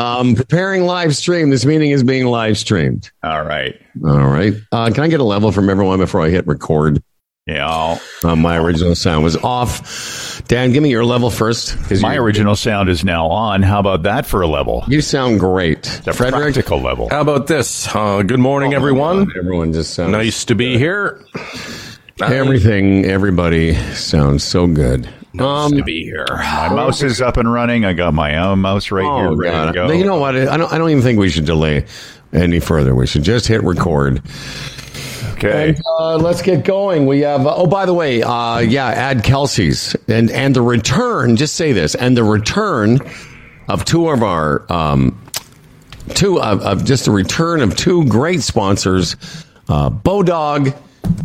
Um, preparing live stream. This meeting is being live streamed. All right. All right. Uh, can I get a level from everyone before I hit record? Yeah. Uh, my original sound was off. Dan, give me your level first. My original sound is now on. How about that for a level? You sound great. The practical level. How about this? Uh, good morning, everyone. Everyone just sounds Nice to be here. Everything, everybody sounds so good. Nice to be here. My mouse is up and running. I got my own mouse right here Oh, ready God. to go. You know what? I don't. I don't even think we should delay any further. We should just hit record. okay. And, uh, let's get going. We have. oh, by the way, uh, yeah, add Kelsey's and and the return. Just say this and the return of two of our um, two of, of just the return of two great sponsors, uh, Bodog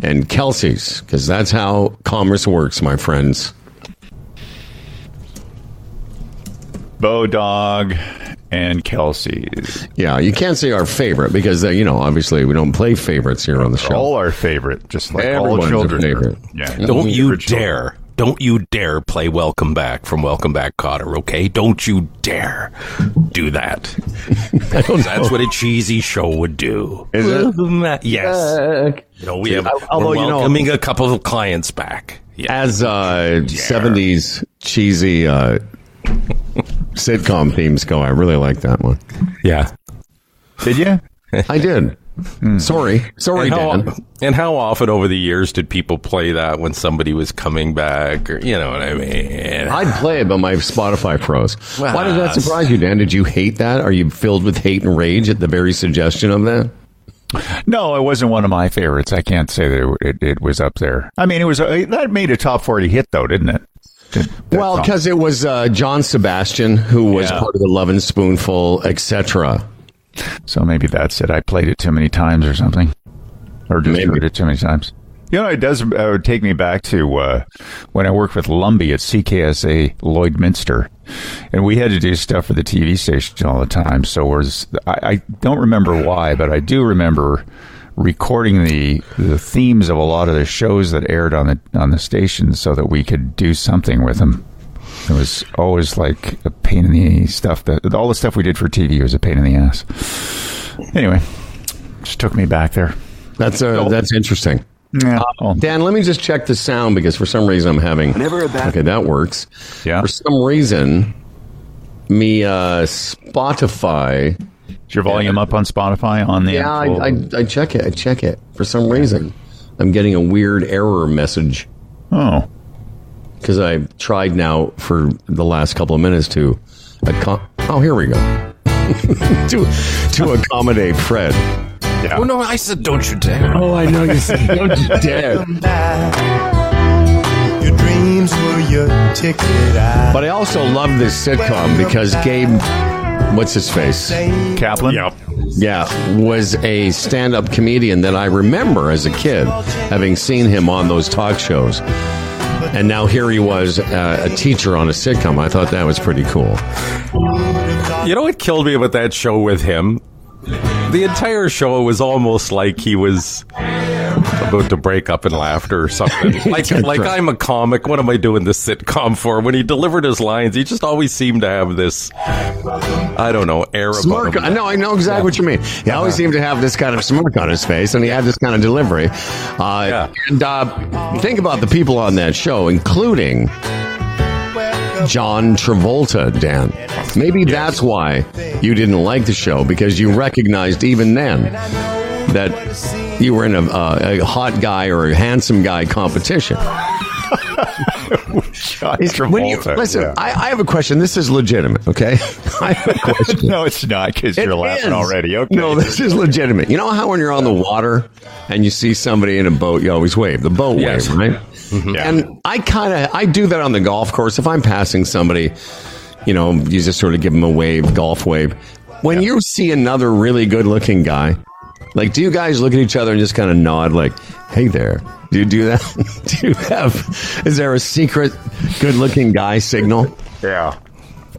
and Kelsey's, because that's how commerce works, my friends. Bodog and Kelsey's. Yeah, you can't say our favorite because uh, you know obviously we don't play favorites here on the show. All our favorite, just like Everyone's all a children. favorite. Yeah. Don't you For children. dare. Don't you dare play Welcome Back from Welcome Back Kotter, okay? Don't you dare do that. That's what a cheesy show would do. Is it? Welcome back. Yes. You know, we have, although, we're you know- welcoming a couple of clients back. Yeah. As uh, 70s cheesy uh, sitcom themes go, I really like that one. yeah. Did you? I did. Hmm. Sorry. Sorry, And how, Dan. and how often over the years did people play that when somebody was coming back or you know what I mean? I'd play it, but my Spotify froze. Why did that ah. surprise you, Dan? Did you hate that? Are you filled with hate and rage at the very suggestion of that? No, it wasn't one of my favorites. I can't say that it, it, it was up there. I mean, it was a, that made a top forty hit, though, didn't it? Well, because it was uh, John Sebastian who was Yeah. part of the Lovin' Spoonful, etc. so maybe that's it. I played it too many times or something, or just Maybe. heard it too many times. You know, it does uh, take me back to uh, when I worked with Lumby at CKSA Lloydminster, and we had to do stuff for the TV station all the time. So was I, I don't remember why, but I do remember recording the the themes of a lot of the shows that aired on the on the station, so that we could do something with them. It was always like a pain in the stuff. That all the stuff we did for TV was a pain in the ass. Anyway, just took me back there. That's uh, that's interesting. Yeah. Oh, Dan, let me just check the sound because for some reason I'm having. Never Okay, that works. Yeah. For some reason, me uh, Spotify. Is your volume up on Spotify on the Yeah, actual- I, I, I check it. I check it. For some reason, I'm getting a weird error message oh because I've tried now for the last couple of minutes to. Accom- oh, here we go. to to accommodate Fred. Yeah. Oh no, I said don't you dare. Oh, I know you said don't you dare. Your dreams were your ticket out. But I also love this sitcom because Gabe, what's his face? Kaplan. Yep. Yeah, was a stand up comedian that I remember as a kid, having seen him on those talk shows. And now here he was, uh, a teacher on a sitcom. I thought that was pretty cool. You know what killed me about that show with him? The entire show was almost like he was about to break up in laughter or something. Like, like. I'm a comic. What am I doing this sitcom for? When he delivered his lines, he just always seemed to have this, I don't know, air Smirk. about him. No, I know exactly what you mean. He always seemed to have this kind of smirk on his face, and he had this kind of delivery. Uh, Yeah. And uh, think about the people on that show, including John Travolta, Dan. Maybe that's why you didn't like the show because you recognized even then that you were in a, uh, a hot guy or a handsome guy competition. John When you- listen, yeah. I, I have a question. This is legitimate, okay? I have a question. no, it's not because It you're laughing is. already. Okay. No, this is legitimate. You know how when you're on the water and you see somebody in a boat, you always wave the boat Yes. wave, right? Yeah. And I kind of I do that on the golf course. If I'm passing somebody, you know, you just sort of give them a wave, golf wave. When you see another really good looking guy, like, do you guys look at each other and just kind of nod, like, "Hey there"? Do you do that? do you have? Is there a secret good looking guy signal? yeah.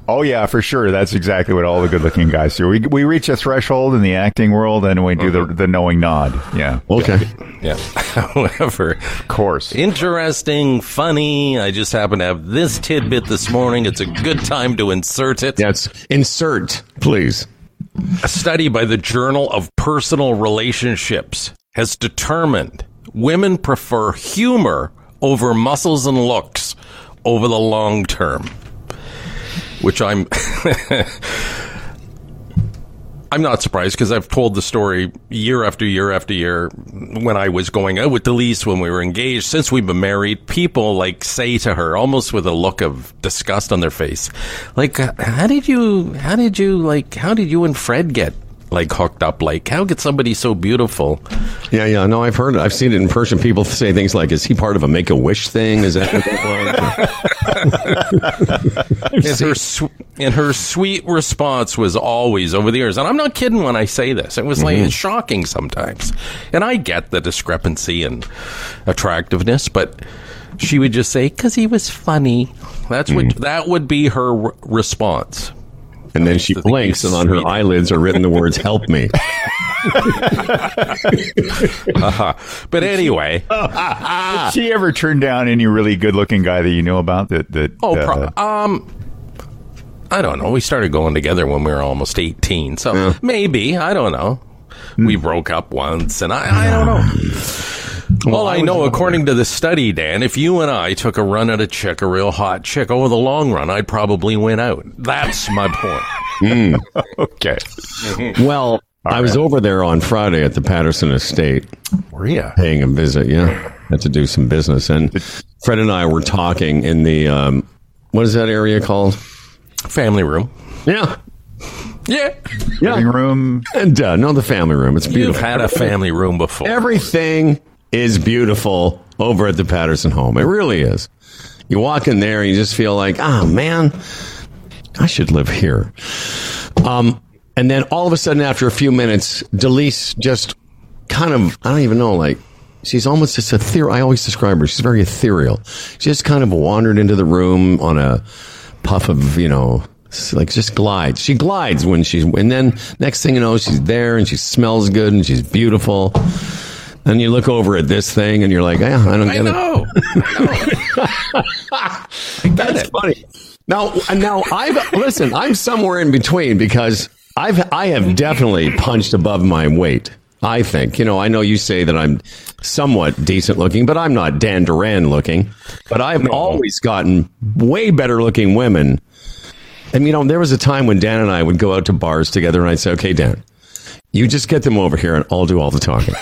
Oh yeah, for sure. That's exactly what all the good-looking guys do. We we reach a threshold in the acting world, and we do the mm-hmm. the knowing nod. Yeah, Okay. Yeah. However, of course. interesting, funny. I just happen to have this tidbit this morning. It's a good time to insert it. Yes. Insert, please. A study by the Journal of Personal Relationships has determined women prefer humor over muscles and looks over the long term. Which I'm I'm not surprised because I've told the story year after year after year when I was going out with Delise when we were engaged. Since we've been married, people like say to her almost with a look of disgust on their face, like, "How did you? How did you like? How did you and Fred get like hooked up? Like, how could somebody so beautiful?" Yeah, yeah. No, I've heard it. I've seen it in person. People say things like, "Is he part of a Make a Wish thing?" Is that? What that was? And her sw- and her sweet response was always over the years, and I'm not kidding when I say this. It was like Mm-hmm. it's shocking sometimes, and I get the discrepancy and attractiveness, but she would just say, "Cause he was funny." That's what Mm-hmm. that would be her r- response. And then she blinks, and on her eyelids are written the words "Help me." But anyway, Did she ever turn down any really good-looking guy that you know about? That that oh, uh, pro- um. I don't know. We started going together when we were almost 18. So maybe, I don't know. We broke up once, and I, I don't know. Well, I know, according to the study, Dan, if you and I took a run at a chick, a real hot chick, over the long run, I'd probably win out. That's my point. okay. Well, I was over there on Friday at the Patterson Estate. Were you? paying a visit. Yeah, had to do some business, and Fred and I were talking in the um, what is that area called? Family room. Yeah, Yeah. Living room. and uh, no, the family room. It's You've beautiful. had a family room before. Everything is beautiful over at the Patterson home. It really is. You walk in there, and you just feel like, oh man, I should live here. Um, and then all of a sudden, after a few minutes, Delise just kind of, I don't even know, like, she's almost just ethereal. I always describe her, she's very ethereal. She just kind of wandered into the room on a puff of, you know, like just glides. She glides when she's, and then next thing you know, she's there and she smells good and she's beautiful. And you look over at this thing and you're like, yeah, I don't I get it. know. That's funny. Now, now I've listen. I'm somewhere in between because I've I have definitely punched above my weight. I think you know. I know you say that I'm somewhat decent looking, but I'm not Dan Duran looking. But I've always gotten way better looking women. And you know, there was a time when Dan and I would go out to bars together, and I'd say, "Okay, Dan, you just get them over here, and I'll do all the talking."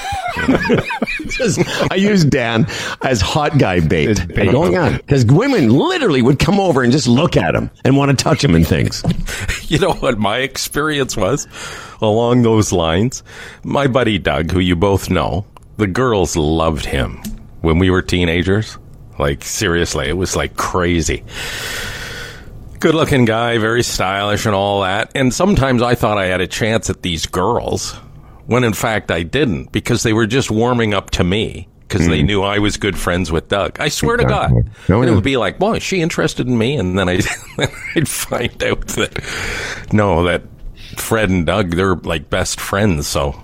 Just- I use Dan as hot guy bait. Bait. Going on because women literally would come over and just look at him and want to touch him and things. you know what my experience was along those lines? My buddy Doug, who you both know, the girls loved him when we were teenagers. Like, seriously, it was like crazy. Good looking guy, very stylish and all that. And sometimes I thought I had a chance at these girls when in fact I didn't because they were just warming up to me because they hmm. knew I was good friends with Doug. I swear to God. Exactly. Oh, And yeah. it would be like, boy, is she interested in me? And then I'd, I'd find out that, no, that Fred and Doug, they're like best friends. So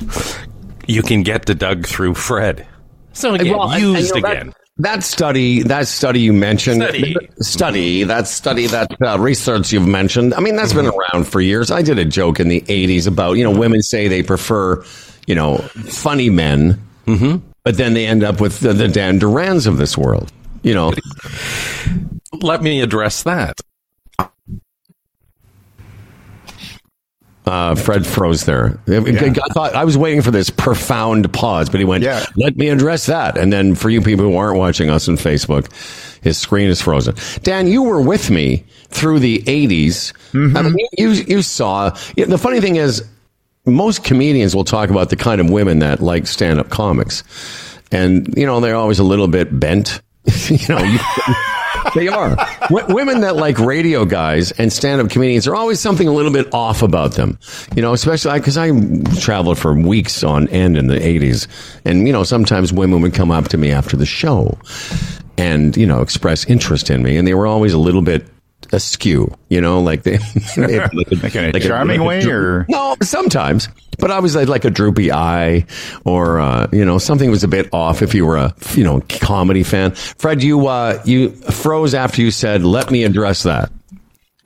you can get to Doug through Fred. So again, Well, I- I know used that- again. That study, that study you mentioned, Study. study, that study, that uh, research you've mentioned. I mean, that's been around for years. I did a joke in the '80s about you know women say they prefer you know funny men, mm-hmm. but then they end up with the, the Dan Durans of this world. You know, Let me address that. Uh, Fred froze there. I thought I was waiting for this profound pause, but he went, Yeah. "Let me address that." And then, for you people who aren't watching us on Facebook, his screen is frozen. Dan, you were with me through the '80s. I mean, you you saw. yeah, The funny thing is, most comedians will talk about the kind of women that like stand-up comics, and you know they're always a little bit bent. you know. You, they are. W- women that like radio guys and stand up comedians are always something a little bit off about them. You know, especially because I, traveled for weeks on end in the 80s. And, you know, sometimes women would come up to me after the show and, you know, express interest in me. And they were always a little bit askew. You know, like they like, Like in a charming way, or no, sometimes. But I was like, like a droopy eye, or uh, you know, something was a bit off. If you were a you know comedy fan, Fred, you uh, you froze after you said, "Let me address that."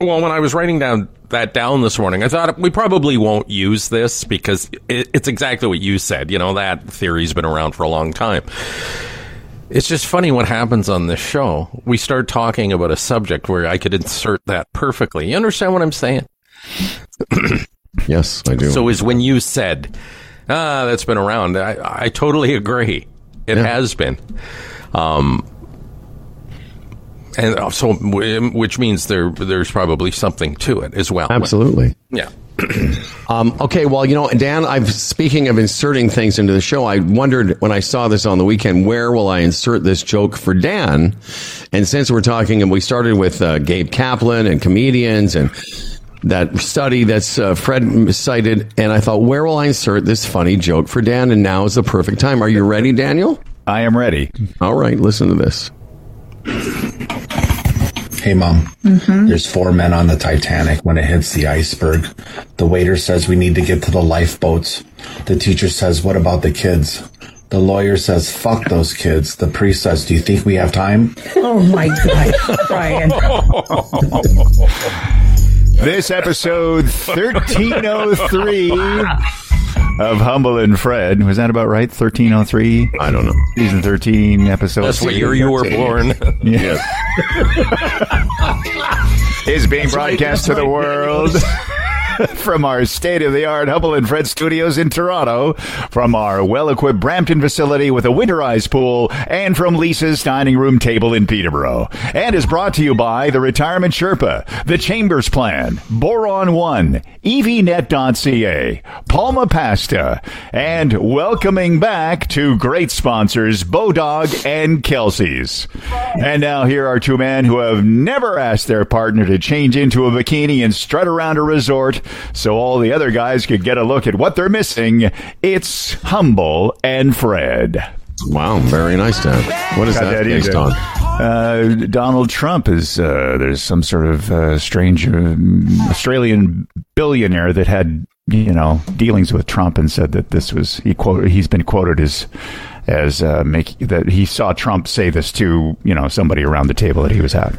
Well, when I was writing down that down this morning, I thought we probably won't use this because it, it's exactly what you said. You know, that theory's been around for a long time. It's just funny what happens on this show. We start talking about a subject where I could insert that perfectly. You understand what I'm saying? Yes, I do. So is when you said, ah, that's been around. I, I totally agree. It Yeah. has been. Um, and so, which means there, there's probably something to it as well. Absolutely. Yeah. Um, okay, well, you know, Dan, I'm speaking of inserting things into the show. I wondered when I saw this on the weekend, where will I insert this joke for Dan? And since we're talking, and we started with uh, Gabe Kaplan and comedians and that study that's uh, Fred cited, and I thought, where will I insert this funny joke for Dan? And now is the perfect time. Are you ready, Daniel? I am ready. All right, listen to this. Hey, mom. Mm-hmm. There's four men on the Titanic when it hits the iceberg. The waiter says we need to get to the lifeboats. The teacher says, What about the kids? The lawyer says, Fuck those kids. The priest says, Do you think we have time? Oh my God, Brian. This episode 1303 of Humble and Fred. Was that about right? 1303? I don't know. Season 13, episode That's what year you were 13. born. Yes. is being broadcast to the world from our state of the art Humble and Fred studios in Toronto, from our well equipped Brampton facility with a winterized pool, and from Lisa's dining room table in Peterborough. And is brought to you by the Retirement Sherpa, the Chambers Plan, Boron One, EVNet.ca, Palma Pasta, and welcoming back to great sponsors Bodog and Kelsey's. And now here are two men who have never asked their partner to change into a bikini and strut around a resort so all the other guys could get a look at what they're missing. It's Humble and Fred. Wow, very nice, Dan. What is Got that that based on? Uh, Donald Trump is uh, there's some sort of uh, strange um, Australian billionaire that had you know dealings with Trump and said that this was he quote he's been quoted as as uh, make that he saw Trump say this to you know somebody around the table that he was at.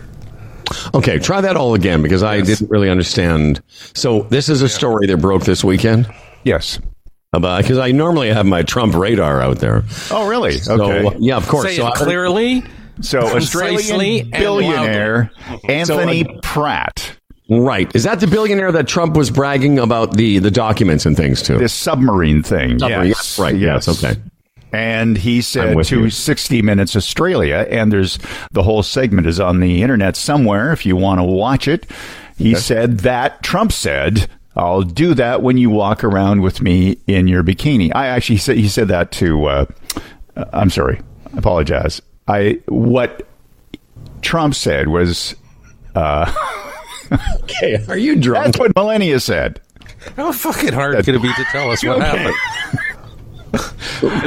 Okay, try that all again because I didn't really understand. So this is a story that broke this weekend Yes. Uh, about because I normally have my Trump radar out there. Oh, really? So Okay. yeah, of course. Say so it I- clearly. So Concisely Australian and billionaire Anthony So, Pratt, right? Is that the billionaire that Trump was bragging about the the documents and things to? this submarine thing. Submarine, Yes. Right. Yes. Okay. And he said to you. 60 Minutes Australia, and there's the whole segment is on the internet somewhere if you want to watch it. He said that Trump said, I'll do that when you walk around with me in your bikini. I actually said, he said that to, uh, uh, I'm sorry, I apologize. I, what Trump said was, Okay. Are you drunk? that's what Melania said. How fucking hard could it be to tell us what Okay. happened?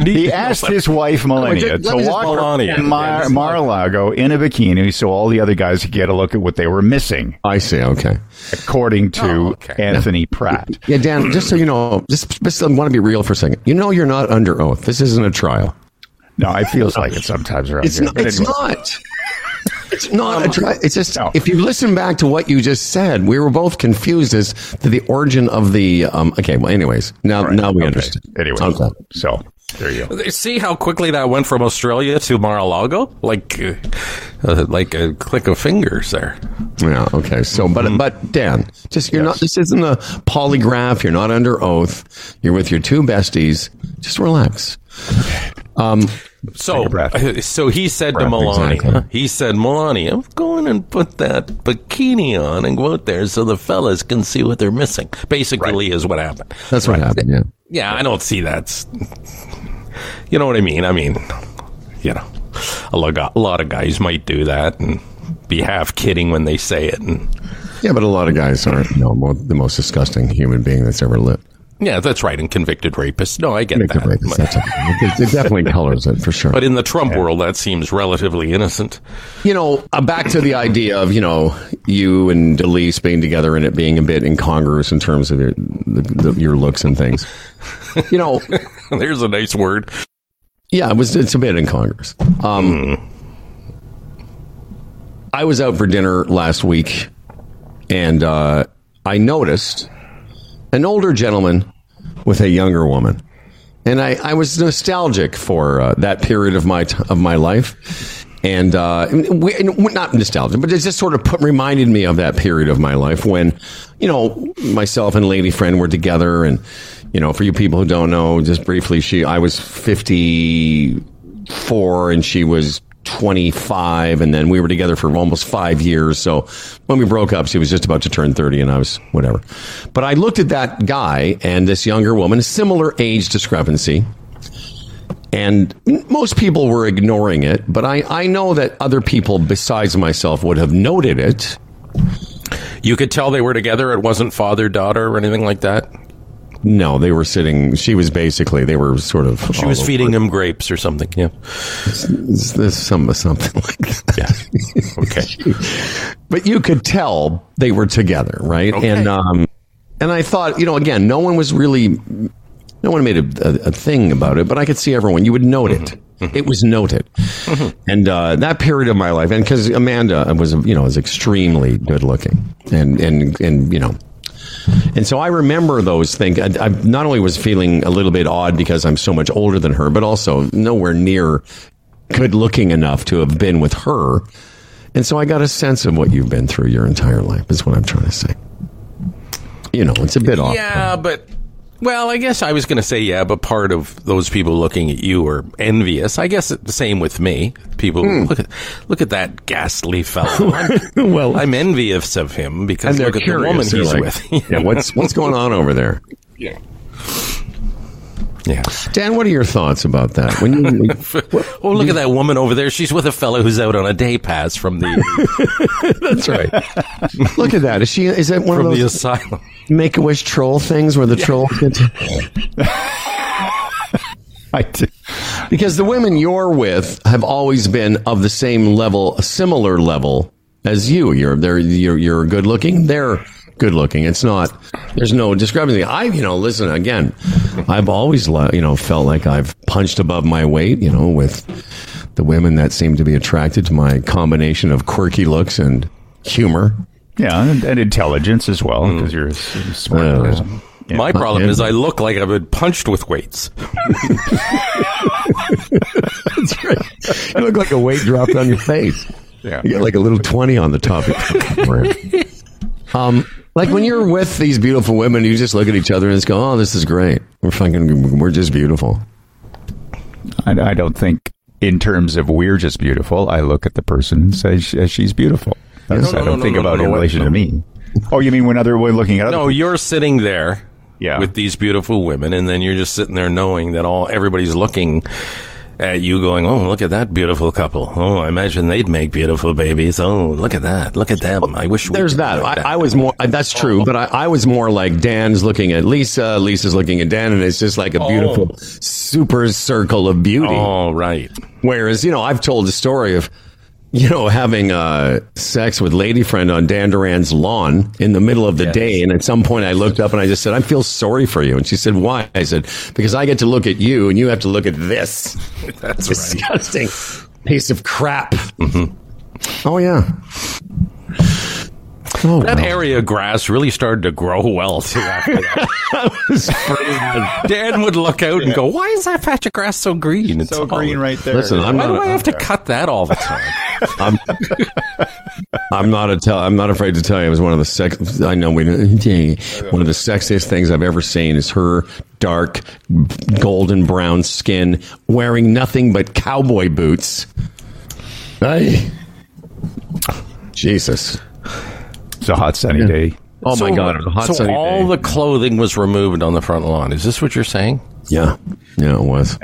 He asked his wife Melania let me to walk Melania. Mar- Mar-a-Lago in a bikini so all the other guys could get a look at what they were missing, I see. Okay. according to Oh, okay. Anthony Pratt. Yeah, Dan. Just so you know, just just I want to be real for a second. You know, you're not under oath. This isn't a trial. No, it feels like it sometimes around It's here. not. But It's anyway. not. It's not a trial. It's just No. if you listen back to what you just said, we were both confused as to the origin of the. Um, okay. Well, anyways, now now we Okay. understand. Anyway, Okay. so there you go. See how quickly that went from Australia to Mar-a-Lago? Like, uh, uh, like a click of fingers there. Yeah. Okay. So, but but Dan, just you're not. This isn't a polygraph. You're not under oath. You're with your two besties. Just relax. Um. So, so he said to Breath, Melania, exactly. he said, Melania, go in and put that bikini on and go out there so the fellas can see what they're missing. Basically, is what happened. That's what happened. Yeah. Yeah, I don't see that's. You know what I mean? I mean, you know, a lot, a lot of guys might do that and be half kidding when they say it. And Yeah, but a lot of guys aren't. You know, the most disgusting human being that's ever lived. Yeah, that's right. And convicted rapists. No, I get Convicted that. rapists, it. It, it definitely colors it for sure. But in the Trump world, that seems relatively innocent. you know, uh, back to the idea of you know you and Elise being together and it being a bit incongruous in terms of your, the, the, your looks and things. You know, There's a nice word. yeah, it was. It's a bit incongruous. Um, I was out for dinner last week, and uh, I noticed an older gentleman with a younger woman, and I, I was nostalgic for uh, that period of my t- of my life. And uh, we, not nostalgic, but it just sort of put, reminded me of that period of my life when, you know, myself and lady friend were together, and you know, for you people who don't know, just briefly, she I was fifty four and she was 25 and then we were together for almost five years so when we broke up she was just about to turn 30 and i was whatever but i looked at that guy and this younger woman similar age discrepancy and most people were ignoring it but i, I know that other people besides myself would have noted it You could tell they were together. It wasn't father daughter or anything like that. No they were sitting she was basically they were sort of She was feeding him grapes or something. Yeah. there's some something like that Yeah. Okay. but you could tell they were together, right? Okay. And um, and I thought, you know, again, no one was really, no one made a, a, a thing about it, but I could see everyone. You would note it. It was noted, and uh, that period of my life, and because Amanda was, you know, was extremely good looking, and and and you know. And so I remember those things. I, I not only was feeling a little bit odd because I'm so much older than her, but also nowhere near good looking enough to have been with her. And so I got a sense of what you've been through your entire life, is what I'm trying to say. You know, it's a bit off. Yeah, but well, I guess I was going to say yeah, but part of those people looking at you are envious. I guess it's the same with me. People Hmm. look at look at that ghastly fellow. I'm, Well- I'm envious of him because they're look at the woman curious. They're he's like, with. yeah, what's what's going on over there? yeah. Dan, what are your thoughts about that? When you, Oh, look at that woman over there. She's with a fellow who's out on a day pass from the that's right. Look at that. Is she? Is that one from of the those asylum. Make a Wish troll things where the troll? Get I do. because the women you're with have always been of the same level, a similar level as you. You're they're you're you're good looking. They're good looking. It's not. There's no discrepancy. I you know listen again. I've always you know felt like I've punched above my weight. You know with the women that seem to be attracted to my combination of quirky looks and humor. Yeah, and, and intelligence as well, because you're a s- smart Uh, person. Yeah. My problem is I look like I've been punched with weights. That's right. You look like a weight dropped on your face. Yeah. You got like a little 20 on the top of your. Um, like when you're with these beautiful women, you just look at each other and just go, oh, this is great. We're fucking, we're just beautiful. I, I don't think, in terms of we're just beautiful, I look at the person and say sh- uh, she's beautiful. That's, No, no, I don't no, think no, about no, it in relation no. to me. Oh, you mean when other way looking at other No, you're sitting there Yeah. with these beautiful women, and then you're just sitting there knowing that all everybody's looking at you, going, "Oh, look at that beautiful couple. Oh, I imagine they'd make beautiful babies. Oh, look at that. Look at them. I wish we There's that. be like I, I was more, uh, that's true, but I, I was more like Dan's looking at Lisa, Lisa's looking at Dan, and it's just like a oh. beautiful super circle of beauty. Oh, right. Whereas, you know, I've told the story of, you know, having uh, sex with lady friend on Dan Duran's lawn in the middle of the day. And at some point I looked up and I just said, I feel sorry for you. And she said, why? I said, because I get to look at you and you have to look at this That's right. disgusting piece of crap. Oh, yeah. Oh, That well. area of grass really started to grow well too. After that. Dan would look out and go, "Why is that patch of grass so green? It's so tall. green right there. Listen, I'm Why not. do I a- have to cut that all the time?" I'm, I'm not a tell. I'm not afraid to tell you. It was one of the sex. I know we. One of the sexiest things I've ever seen is her dark golden brown skin, wearing nothing but cowboy boots. Hey, Jesus! It's a hot sunny day. Oh my God! It was a hot so sunny all day. the clothing was removed on the front lawn. Is this what you're saying? yeah, yeah, it was.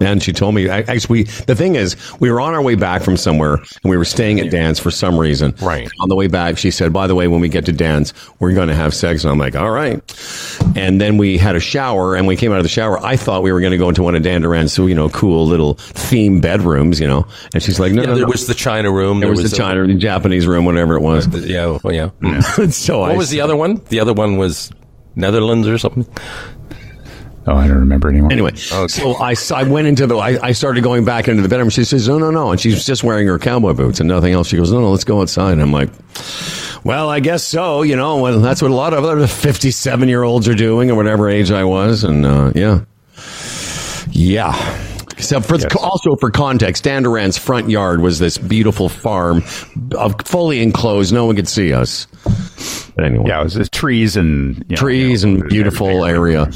And she told me, actually, we, the thing is, we were on our way back from somewhere and we were staying at Dan's for some reason. Right. On the way back, she said, by the way, when we get to Dan's, we're going to have sex. And I'm like, all right. And then we had a shower and we came out of the shower. I thought we were going to go into one of Dan Duran's, so, you know, cool little theme bedrooms, you know. And she's like, no, Yeah, no, there no. was the China room. there was, the China, the Japanese room, whatever it was. Uh, yeah, well, yeah. so I What was the other one? The other one was Netherlands or something. Oh, I don't remember anymore. Anyway, so I, I went into the, I, I started going back into the bedroom. She says, no, no, no. And she's just wearing her cowboy boots and nothing else. She goes, no, no, let's go outside. And I'm like, well, I guess so. You know, well, that's what a lot of other 57 year olds are doing or whatever age I was. And, uh, yeah. Yeah. Except for Yes. also for context, Dan Duran's front yard was this beautiful farm, uh, fully enclosed. No one could see us. But anyway, Yeah, it was just trees and you know, trees you know, and beautiful area.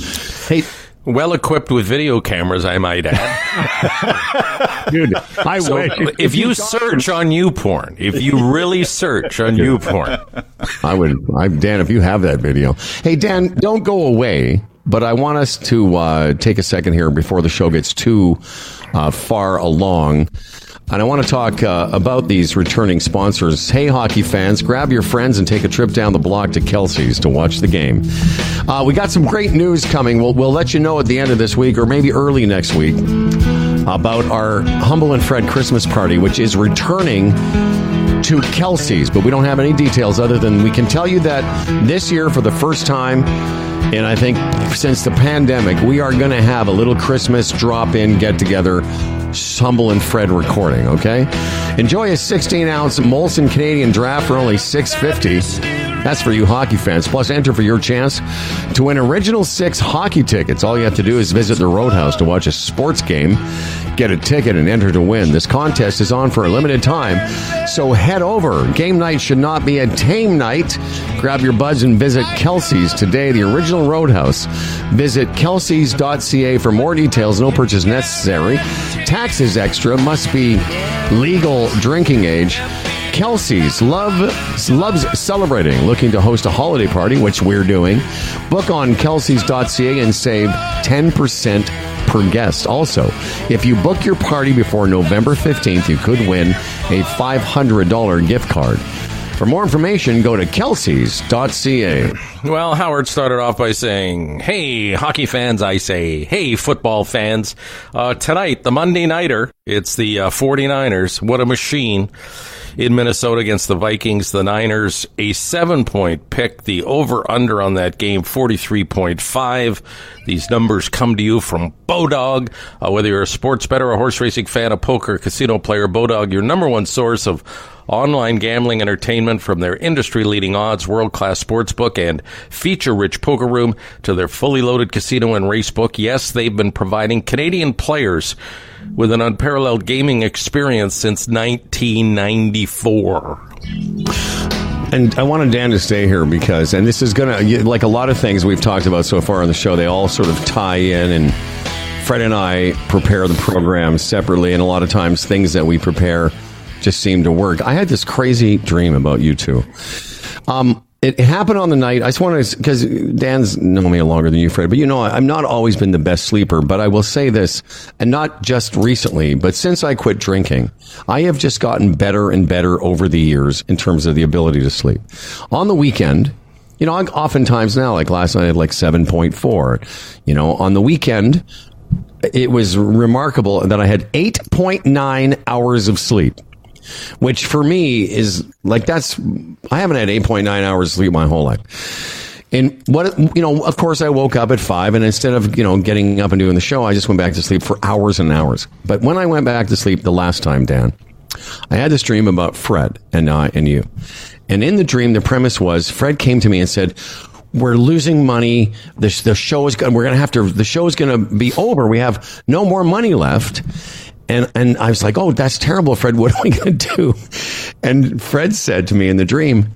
Hey, Well equipped with video cameras, I might add. dude, I So wish. if you search on YouPorn, if you really search on YouPorn, I would, I'm Dan, if you have that video. Hey, Dan, don't go away, but I want us to uh, take a second here before the show gets too uh, far along. And I want to talk uh, about these returning sponsors. Hey, hockey fans, grab your friends and take a trip down the block to Kelsey's to watch the game. Uh, we got some great news coming. We'll, we'll let you know at the end of this week or maybe early next week about our Humble and Fred Christmas party, which is returning to Kelsey's, but we don't have any details other than we can tell you that this year, for the first time, and I think since the pandemic, we are going to have a little Christmas drop in get together. Humble and Fred recording, okay? Enjoy a 16 ounce Molson Canadian draft for only 650. That's for you hockey fans. Plus, enter for your chance to win original six hockey tickets. All you have to do is visit the Roadhouse to watch a sports game, get a ticket, and enter to win. This contest is on for a limited time, so head over. Game night should not be a tame night. Grab your buds and visit Kelsey's today, the original Roadhouse. Visit kelseys.ca for more details. No purchase necessary. Taxes extra. Must be legal drinking age. Kelsey's love loves celebrating, looking to host a holiday party, which we're doing. Book on kelseys.ca and save 10% per guest. Also, if you book your party before November 15th, you could win a $500 gift card. For more information, go to kelseys.ca. well, Howard started off by saying, Hey, hockey fans, I say, hey, football fans. Uh, tonight, the Monday Nighter, it's the uh, 49ers. What a machine. In Minnesota against the Vikings, the Niners, a seven point pick. The over under on that game, 43.5. These numbers come to you from Bodog. Uh, whether you're a sports bettor, a horse racing fan, a poker, casino player, Bodog, your number one source of online gambling entertainment from their industry leading odds, world class sports book, and feature rich poker room to their fully loaded casino and race book. Yes, they've been providing Canadian players with an unparalleled gaming experience since 1994. And I wanted Dan to stay here because, and this is going to, like a lot of things we've talked about so far on the show, they all sort of tie in. And Fred and I prepare the program separately, and a lot of times things that we prepare just seemed to work. I had this crazy dream about you two. Um, it happened on the night. I just want to, because Dan's known me longer than you, Fred, but you know, I'm not always been the best sleeper, but I will say this, and not just recently, but since I quit drinking, I have just gotten better and better over the years in terms of the ability to sleep. On the weekend, you know, oftentimes now, like last night, I had like 7.4. You know, on the weekend, it was remarkable that I had 8.9 hours of sleep which for me is like that's I haven't had 8.9 hours sleep my whole life. And what you know, of course, I woke up at five, and instead of you know getting up and doing the show, I just went back to sleep for hours and hours. But when I went back to sleep the last time, Dan, I had this dream about Fred and I and you. And in the dream, the premise was Fred came to me and said, "We're losing money. The, the show is. We're going to have to. The show is going to be over. We have no more money left." And and I was like, "Oh, that's terrible, Fred. What are we going to do?" And Fred said to me in the dream,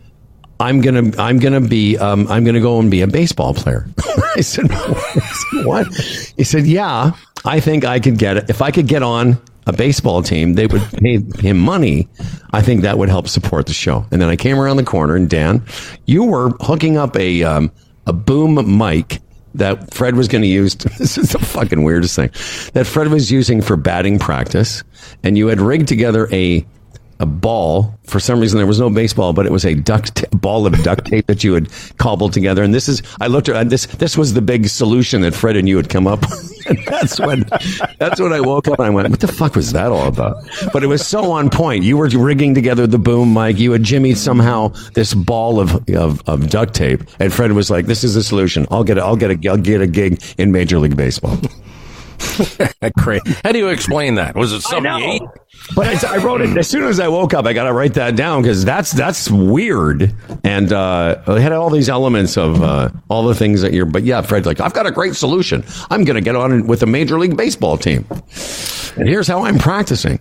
"I'm gonna I'm gonna be um, I'm gonna go and be a baseball player." I said, "What?" He said, "Yeah, I think I could get it. If I could get on a baseball team, they would pay him money. I think that would help support the show." And then I came around the corner, and Dan, you were hooking up a um, a boom mic that Fred was going to use. This is the fucking weirdest thing that Fred was using for batting practice, and you had rigged together a a ball. For some reason, there was no baseball, but it was a duct ta- ball of duct tape that you had cobbled together. And this is, I looked at this. This was the big solution that Fred and you had come up. with. and that's when, that's when I woke up and I went, "What the fuck was that all about?" But it was so on point. You were rigging together the boom mic. You had Jimmy somehow this ball of, of of duct tape, and Fred was like, "This is the solution. I'll get a, I'll get a, I'll get a gig in Major League Baseball." Cra- How do you explain that? Was it something you ate? But I, I wrote it as soon as I woke up. I got to write that down because that's that's weird. And uh, it had all these elements of uh, all the things that you're. But yeah, Fred's like, I've got a great solution. I'm going to get on with a major league baseball team, and here's how I'm practicing.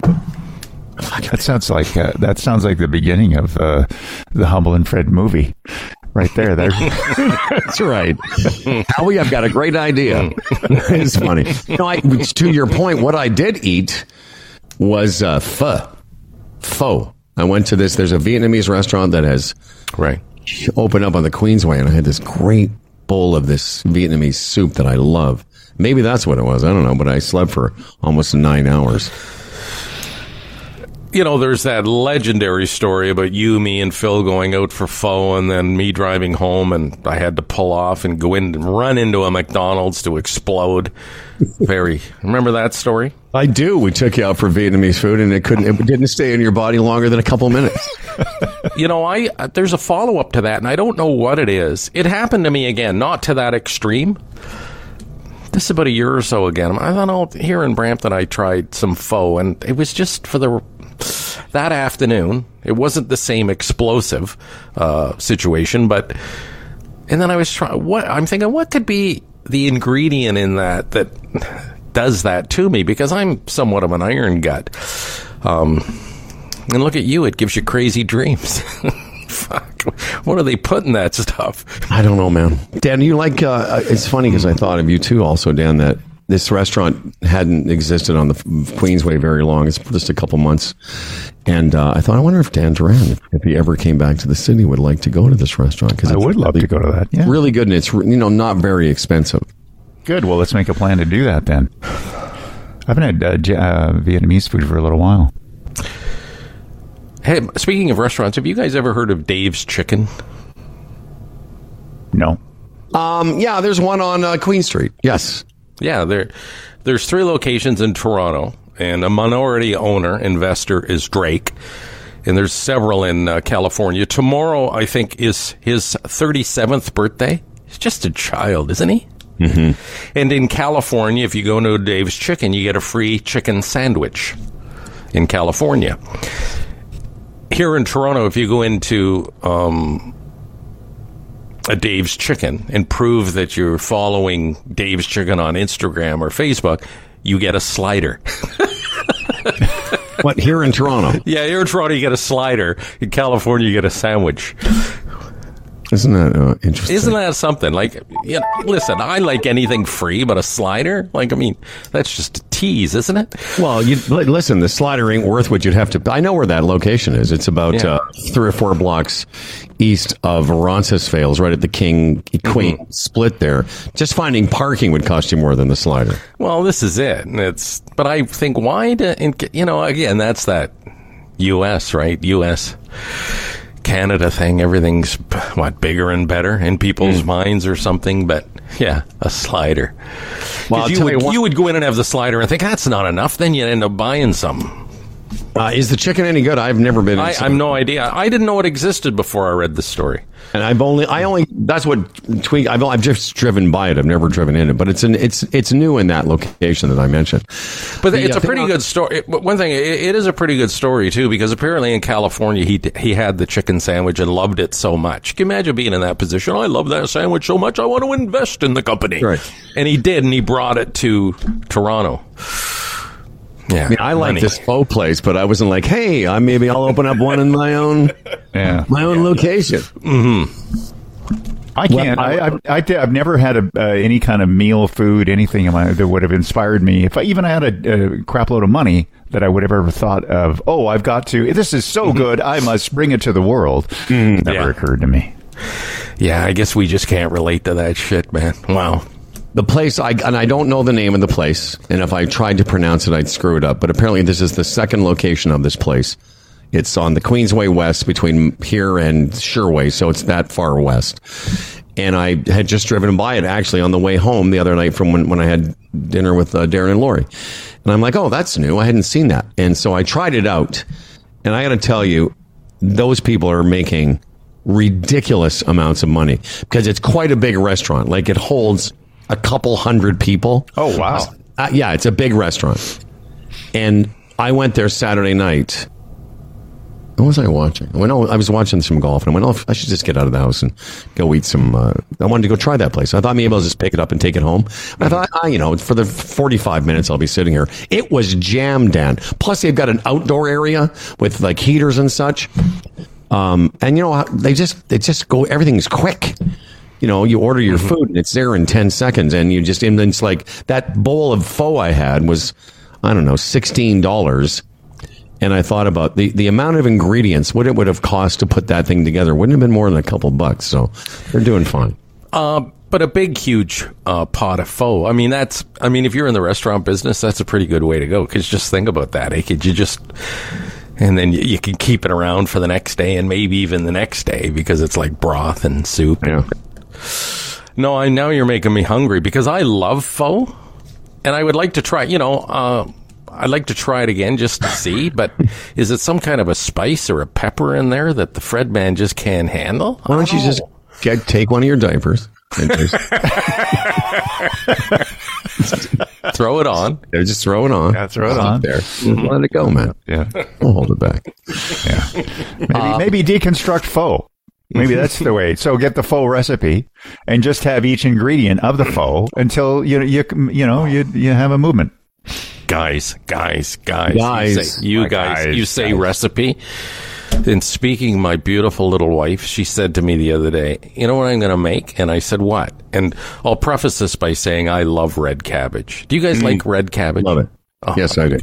That sounds like uh, that sounds like the beginning of uh, the Humble and Fred movie, right there. There, That's right. Howie, I've got a great idea. it's funny. No, I, to your point, what I did eat was uh, pho. Pho. I went to this. There's a Vietnamese restaurant that has Right. opened up on the Queensway, and I had this great bowl of this Vietnamese soup that I love. Maybe that's what it was. I don't know, but I slept for almost nine hours. You know, there's that legendary story about you, me, and Phil going out for pho, and then me driving home, and I had to pull off and go in and run into a McDonald's to explode. Very. Remember that story? I do. We took you out for Vietnamese food, and it couldn't. It didn't stay in your body longer than a couple minutes. You know, I uh, there's a follow up to that, and I don't know what it is. It happened to me again, not to that extreme. This is about a year or so again. I don't know. Here in Brampton, I tried some pho, and it was just for the that afternoon. It wasn't the same explosive uh, situation, but and then I was trying. What I'm thinking, what could be the ingredient in that that does that to me? Because I'm somewhat of an iron gut. Um, and look at you; it gives you crazy dreams. Fuck! What are they putting that stuff? I don't know, man. Dan, you like? Uh, it's funny because I thought of you too, also, Dan. That this restaurant hadn't existed on the Queensway very long. It's just a couple months, and uh, I thought, I wonder if Dan Duran, if, if he ever came back to the city, would like to go to this restaurant because I would love to go to that. Yeah, Really good, and it's you know not very expensive. good. Well, let's make a plan to do that then. I haven't had uh, J- uh, Vietnamese food for a little while. Hey, speaking of restaurants, have you guys ever heard of Dave's Chicken? No, Um, yeah, there's one on uh, Queen Street. Yes. Yeah, there, there's three locations in Toronto, and a minority owner investor is Drake, and there's several in uh, California. Tomorrow, I think, is his 37th birthday. He's just a child, isn't he? Mm-hmm. And in California, if you go to Dave's Chicken, you get a free chicken sandwich. In California, here in Toronto, if you go into um, a Dave's Chicken and prove that you're following Dave's Chicken on Instagram or Facebook, you get a slider. What here in Toronto? yeah, here in Toronto, you get a slider. In California, you get a sandwich. Isn't that uh, interesting? Isn't that something? Like, you know, listen, I like anything free, but a slider? Like, I mean, that's just a tease, isn't it? Well, you listen. The slider ain't worth what you'd have to. I know where that location is. It's about Yeah. uh, three or four blocks east of Roncesvalles, right at the King Queen Mm-hmm. split there. Just finding parking would cost you more than the slider. Well, this is it. It's, but I think why, do, you know, again, that's that U.S., right? U.S. Canada thing. Everything's what bigger and better in people's minds or something. But yeah, a slider. Well, you, would, you you would go in and have the slider and think that's not enough. Then you end up buying some. Uh, is the chicken any good? I've never been. I. I've no idea. I didn't know it existed before I read the story. and I've only. I only. That's what tweak. I've, I've just driven by it. I've never driven in it, but it's an. It's it's new in that location that I mentioned. But The, it's uh, a pretty good story. But One thing, it, it is a pretty good story too, because apparently in California he he had the chicken sandwich and loved it so much. Can you imagine being in that position? I love that sandwich so much, I want to invest in the company. Right. And he did, and he brought it to Toronto. Yeah, I mean, I like this pho place, but I wasn't like, hey, I maybe I'll open up one in my own yeah, my own location. Mm-hmm. I can't. I, I've, I, have never had a, uh, any kind of meal, food, anything in my, that would have inspired me. If I even had a, a crap load of money that I would have ever thought of, oh, I've got to. This is so mm-hmm. good. I must bring it to the world. Mm-hmm. Never yeah. occurred to me. Yeah, I guess we just can't relate to that shit, man. Wow. The place I and I don't know the name of the place, and if I tried to pronounce it, I'd screw it up. But apparently, this is the second location of this place. It's on the Queensway West between here and Sherway, so it's that far west. And I had just driven by it actually on the way home the other night from when, when I had dinner with uh, Darren and Lori. And I'm like, oh, that's new. I hadn't seen that. And so I tried it out. And I got to tell you, those people are making ridiculous amounts of money because it's quite a big restaurant. Like it holds a couple hundred people. Oh, wow. Uh, yeah, it's a big restaurant. And I went there Saturday night. What was I watching? I went, oh, I was watching some golf, and I went, oh, I should just get out of the house and go eat some. Uh, I wanted to go try that place. I thought maybe I'll just pick it up and take it home. But I thought, ah, you know, for the 45 minutes I'll be sitting here. It was jammed, Dan. Plus, they've got an outdoor area with like heaters and such. Um, and you know, they just they just go. Everything's quick. You know, you order your food and it's there in ten seconds, and you just and it's like that bowl of pho I had was, I don't know, sixteen dollars. And I thought about the, the amount of ingredients, what it would have cost to put that thing together. Wouldn't have been more than a couple bucks. So they're doing fine. Uh, but a big, huge uh, pot of pho. I mean, that's. I mean, if you're in the restaurant business, that's a pretty good way to go. Because just think about that. Eh? Could you just, and then you, you can keep it around for the next day, and maybe even the next day because it's like broth and soup. Yeah. No, I now you're making me hungry because I love pho, and I would like to try. You know, uh, I'd like to try it again just to see. But is it some kind of a spice or a pepper in there that the Fred man just can't handle? Why don't you just get take one of your diapers and just, throw it on? yeah, just throw it on. Yeah, throw it on. there. Let it go, man. Yeah. We'll hold it back. Yeah. Maybe, maybe deconstruct pho. Maybe that's the way. So get the pho recipe and just have each ingredient of the pho until you you you know you you have a movement. guys, guys, guys, Guys. You, say, you guys, guys, you say guys. recipe. And speaking, my beautiful little wife, she said to me the other day, "You know what I'm going to make?" And I said, "What?" And I'll preface this by saying I love red cabbage. Do you guys mm. like red cabbage? Love it. Oh, yes, I do.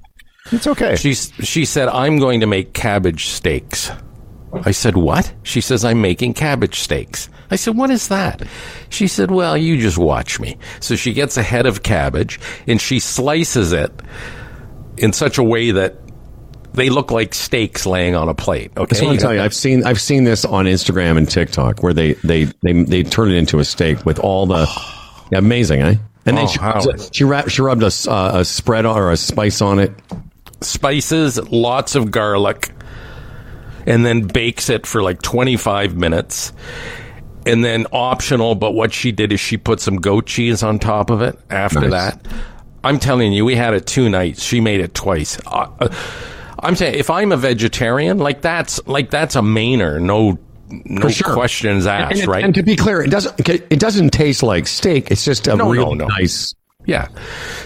It's okay. She she said I'm going to make cabbage steaks. I said what? She says I'm making cabbage steaks. I said what is that? She said well you just watch me. So she gets a head of cabbage and she slices it in such a way that they look like steaks laying on a plate. Okay, I just want to tell you, I've seen I've seen this on Instagram and TikTok where they they they, they turn it into a steak with all the yeah, amazing, eh? And then Oh, she, Howard. she wrapped she rubbed a, uh, a spread or a spice on it. spices, lots of garlic, and then bakes it for like 25 minutes. And then optional, but what she did is she put some goat cheese on top of it after Nice. that. I'm telling you, we had it two nights. She made it twice. Uh, uh, I'm saying if I'm a vegetarian, like that's like that's a mainer, no no sure. questions asked, And, it- right? and to be clear, it doesn't it doesn't taste like steak. It's just a No, real no, no. nice. Yeah.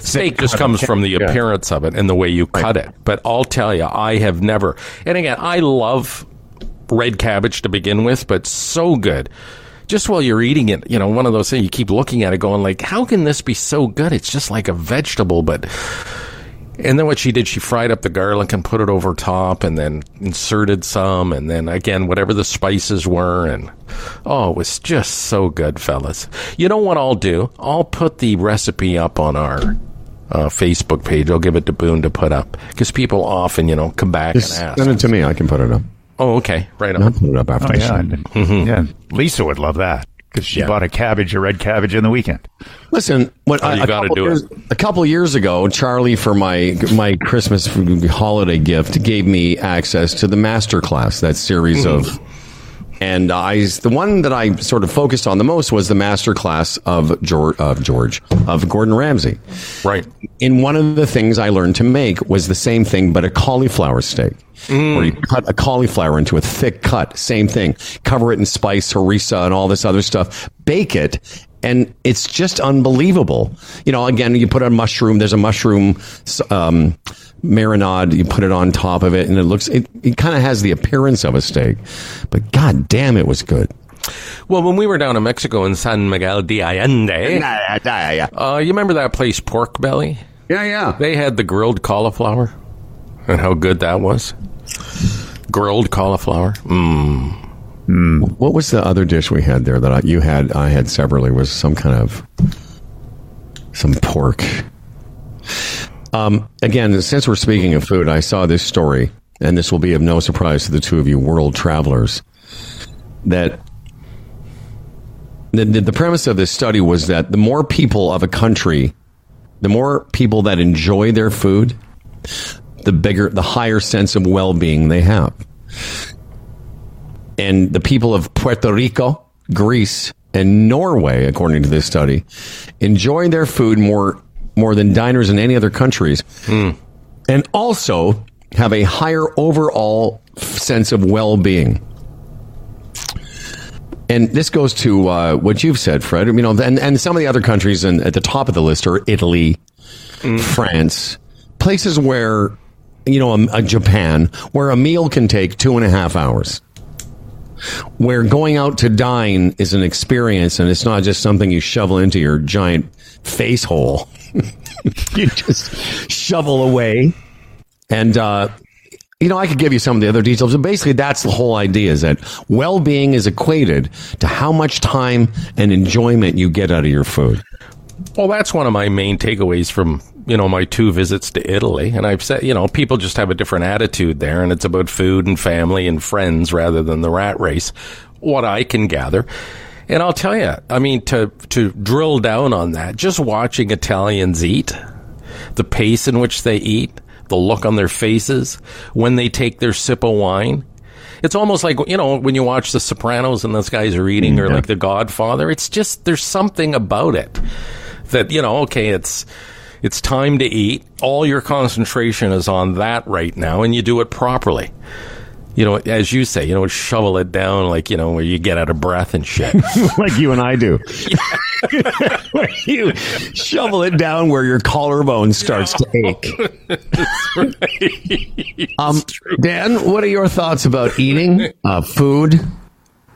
Steak just comes from the appearance of it and the way you cut it. But I'll tell you, I have never. And again, I love red cabbage to begin with, but so good. Just while you're eating it, you know, one of those things you keep looking at it going like, how can this be so good? It's just like a vegetable, but and then what she did, she fried up the garlic and put it over top and then inserted some and then again whatever the spices were and oh, it was just so good, fellas. You know what I'll do? I'll put the recipe up on our uh, Facebook page. I'll give it to Boone to put up because people often, you know, come back Just and ask. send it to me. I can put it up. Oh, okay, right I'll put it up after. Oh the yeah, show. Mm-hmm. yeah. Lisa would love that because she bought a cabbage, a red cabbage, in the weekend. Listen, what Oh, a- you gotta couple do years, it. A couple years ago, Charlie for my my Christmas holiday gift gave me access to the master class, that series Mm-hmm. of. And I, the one that I sort of focused on the most was the master class of George, of George, of Gordon Ramsay. Right. In one of the things I learned to make was the same thing, but a cauliflower steak. Mm. Where you cut a cauliflower into a thick cut, same thing. Cover it in spice, harissa, and all this other stuff. Bake it, and it's just unbelievable. You know, again, you put a mushroom. There's a mushroom um, marinade. You put it on top of it, and it looks. It, it kind of has the appearance of a steak, but god damn, it was good. Well, when we were down in Mexico in San Miguel de Allende, uh, you remember that place, Pork Belly? Yeah, yeah. They had the grilled cauliflower, and how good that was. Grilled cauliflower. Mm. What was the other dish we had there that I, you had? I had separately was some kind of. some pork. Um, again, since we're speaking of food, I saw this story, and this will be of no surprise to the two of you world travelers. That the, the, the premise of this study was that the more people of a country, the more people that enjoy their food, the bigger, the higher sense of well being they have. And the people of Puerto Rico, Greece, and Norway, according to this study, enjoy their food more more than diners in any other countries, and also have a higher overall sense of well being. And this goes to uh, what you've said, Fred. You know, and, and some of the other countries and at the top of the list are Italy, France, places where you know, a, a Japan, where a meal can take two and a half hours where going out to dine is an experience and it's not just something you shovel into your giant face hole. you just shovel away. And, uh, you know, I could give you some of the other details, but basically that's the whole idea is that well-being is equated to how much time and enjoyment you get out of your food. Well, that's one of my main takeaways from you know my two visits to Italy, and I've said you know people just have a different attitude there, and it's about food and family and friends rather than the rat race. What I can gather, and I'll tell you, I mean to to drill down on that, just watching Italians eat, the pace in which they eat, the look on their faces when they take their sip of wine. It's almost like you know when you watch The Sopranos and those guys are eating, or like The Godfather. It's just there's something about it that you know. Okay, it's it's time to eat. All your concentration is on that right now, and you do it properly. You know, as you say, you know, shovel it down like you know where you get out of breath and shit. like you and I do. Where you shovel it down where your collarbone starts to ache. um, Dan, what are your thoughts about eating, uh, food,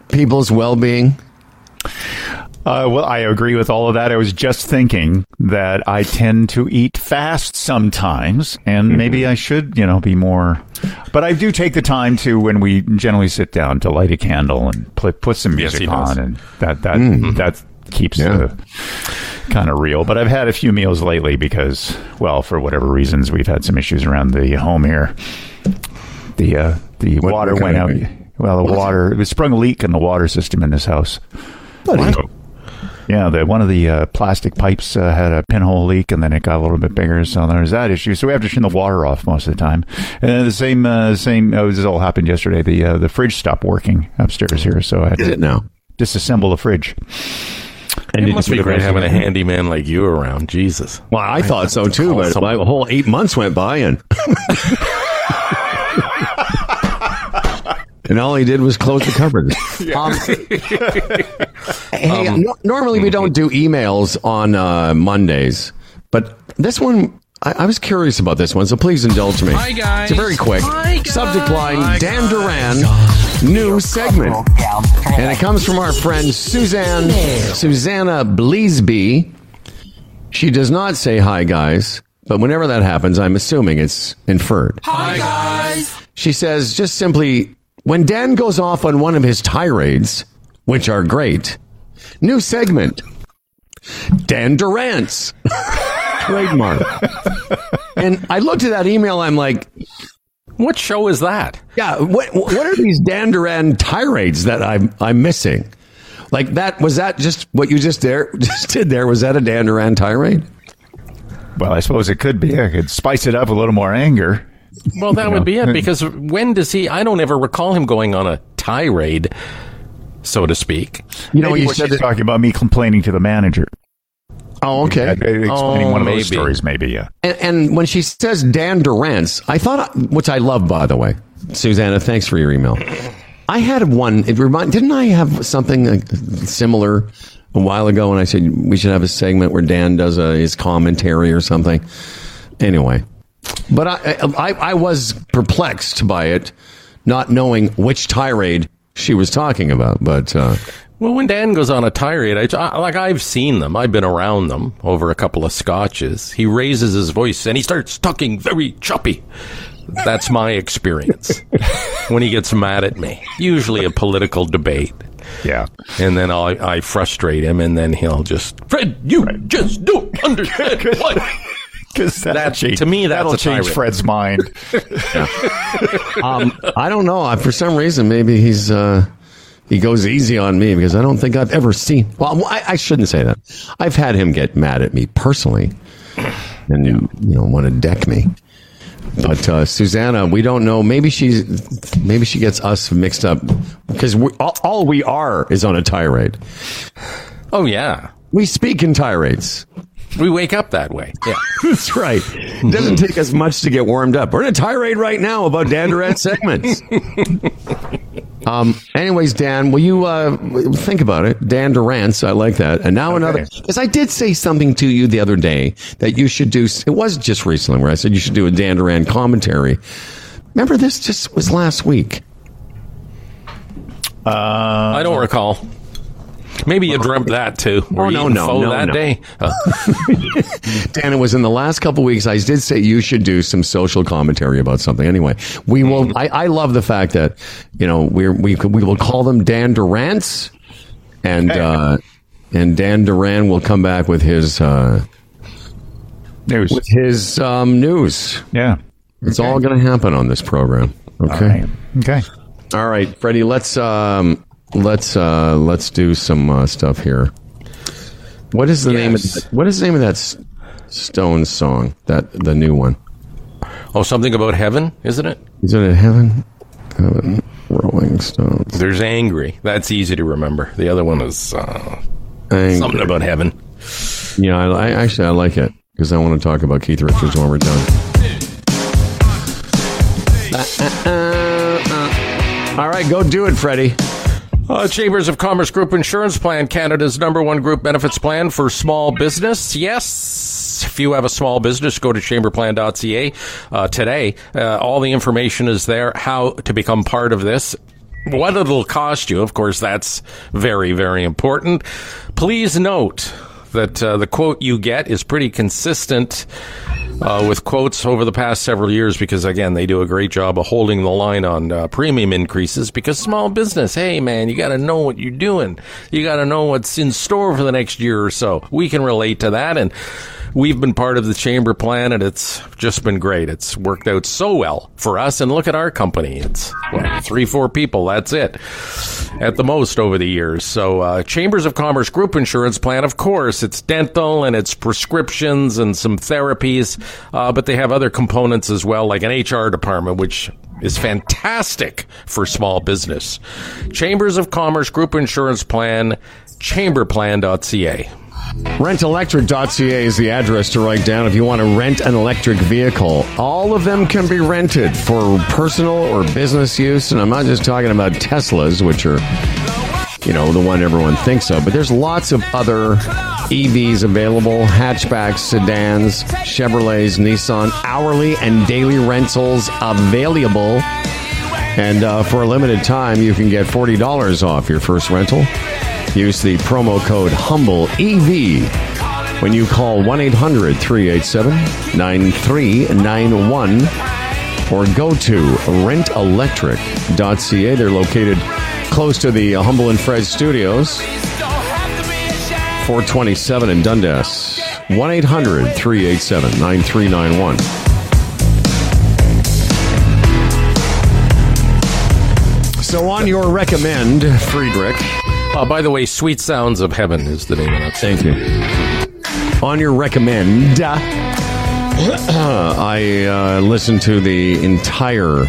people's well-being? Uh, well, I agree with all of that. I was just thinking that I tend to eat fast sometimes, and maybe I should, you know, be more. But I do take the time to, when we generally sit down, to light a candle and put put some Yes, music does. on, and that that that keeps Yeah. kind of real. But I've had a few meals lately because, well, for whatever reasons, we've had some issues around the home here. The uh, the What- water what went out. Well, the water it sprung a leak in the water system in this house. Yeah, the one of the uh, plastic pipes uh, had a pinhole leak, and then it got a little bit bigger. So there's that issue. So we have to turn the water off most of the time. And the same, uh, same. Oh, this all happened yesterday. The uh, the fridge stopped working upstairs here, so I had Is to it now? disassemble the fridge. And it did must you be great having a in? handyman like you around. Jesus. Well, I thought so too, but some- like a whole eight months went by and. And all he did was close the cupboard. Um, hey, no- normally we don't do emails on uh, Mondays, but this one, I, I was curious about this one, so please indulge me. Hi, guys. It's very quick. Subject line Dan Duran, new segment. And it comes from our friend Suzanne, Susanna Bleasby. She does not say hi, guys, but whenever that happens, I'm assuming it's inferred. Hi, guys. She says just simply, when Dan goes off on one of his tirades, which are great, new segment, Dan Durant's trademark. and I looked at that email, I'm like, What show is that? yeah, what what are these Dan Duran tirades that I'm I'm missing? Like that was that just what you just there just did there? Was that a Dan Duran tirade? Well, I suppose it could be. I could spice it up a little more anger. Well, that would be it. Because when does he? I don't ever recall him going on a tirade, so to speak. You know, Maybe you what said she's that, talking about me complaining to the manager. oh, okay. Uh, Explaining Oh, one of those stories, maybe. Yeah. And, and when she says Dan Durant's, I thought, which I love, by the way, Susanna, thanks for your email. I had one. It remind, didn't I have something uh, similar a while ago when I said we should have a segment where Dan does a, his commentary or something? Anyway, but I, I, I was perplexed by it, not knowing which tirade she was talking about. But uh, Well, when Dan goes on a tirade, I, I- like I've seen them. I've been around them over a couple of scotches. He raises his voice and he starts talking very choppy. That's my experience when he gets mad at me. Usually a political debate. Yeah. And then I'll, I frustrate him, and then he'll just, Fred, you just don't understand why. Because That- to me, that's that'll change tyrant. Fred's mind. Um, I don't know. Uh, For some reason, maybe he's uh, he goes easy on me because I don't think I've ever seen. Well, I, I shouldn't say that. I've had him get mad at me personally, and you know want to deck me. But uh, Susanna, we don't know. Maybe she's maybe she gets us mixed up because all, all we are is on a tirade. Oh, yeah. We speak in tirades. We wake up that way. Yeah. That's right. It doesn't take us much to get warmed up. We're in a tirade right now about Dan Durant segments. um. Anyways, Dan, will you uh, think about it? Dan Durant's. I like that. And now another. Because I did say something to you the other day that you should do. It was just recently where I said you should do a Dan Durant commentary. Remember, this just was last week. I don't recall. Maybe you dreamt that too. Were Oh, no, no, no, that no. day? Uh, Dan, it was in the last couple weeks. I did say you should do some social commentary about something. Anyway, we will. I, I love the fact that you know we're, we we will call them Dan Durant's, and uh, and Dan Duran will come back with his uh, News. with his um, news. Yeah. It's all going to happen on this program. Okay. right. Okay. All right, Freddie. Let's um, let's uh, let's do some uh, stuff here. What is the name of Yes. what is the name of that S- Stones song? That the new one. oh, something about heaven, isn't it? Isn't it heaven? Heaven, Rolling Stones. There's angry. That's easy to remember. The other one is uh, something about heaven. Yeah, I, I actually I like it because I want to talk about Keith Richards when we're done. All right, go do it, Freddie. Uh, Chambers of Commerce Group Insurance Plan, Canada's number one group benefits plan for small business. Yes. If you have a small business, go to chamberplan.ca uh, today. Uh, all the information is there, how to become part of this. What it'll cost you, of course, that's very, very important. Please note that uh, the quote you get is pretty consistent uh, with quotes over the past several years because, again, they do a great job of holding the line on uh, premium increases because small business, hey, man, you got to know what you're doing. You got to know what's in store for the next year or so. We can relate to that. And we've been part of the chamber plan and it's just been great. It's worked out so well for us. And look at our company. It's three, four people. That's it at the most over the years. So, uh, Chambers of Commerce Group Insurance Plan, of course, it's dental and it's prescriptions and some therapies, uh, but they have other components as well, like an HR department, which is fantastic for small business. Chambers of Commerce Group Insurance Plan, chamberplan.ca. Rentelectric.ca is the address to write down if you want to rent an electric vehicle. All of them can be rented for personal or business use, and I'm not just talking about Teslas, which are, you know, the one everyone thinks of, but there's lots of other EVs available hatchbacks, sedans, Chevrolets, Nissan, hourly and daily rentals available. And uh, for a limited time, you can get $40 off your first rental. Use the promo code HUMBLEEV when you call 1 800 387 9391 or go to rentelectric.ca. They're located close to the Humble and Fred studios, 427 in Dundas. 1 800 387 9391. So, on your recommend, Friedrich. Uh, by the way, Sweet Sounds of Heaven is the name of that. Thank you. On your recommend, I uh, listened to the entire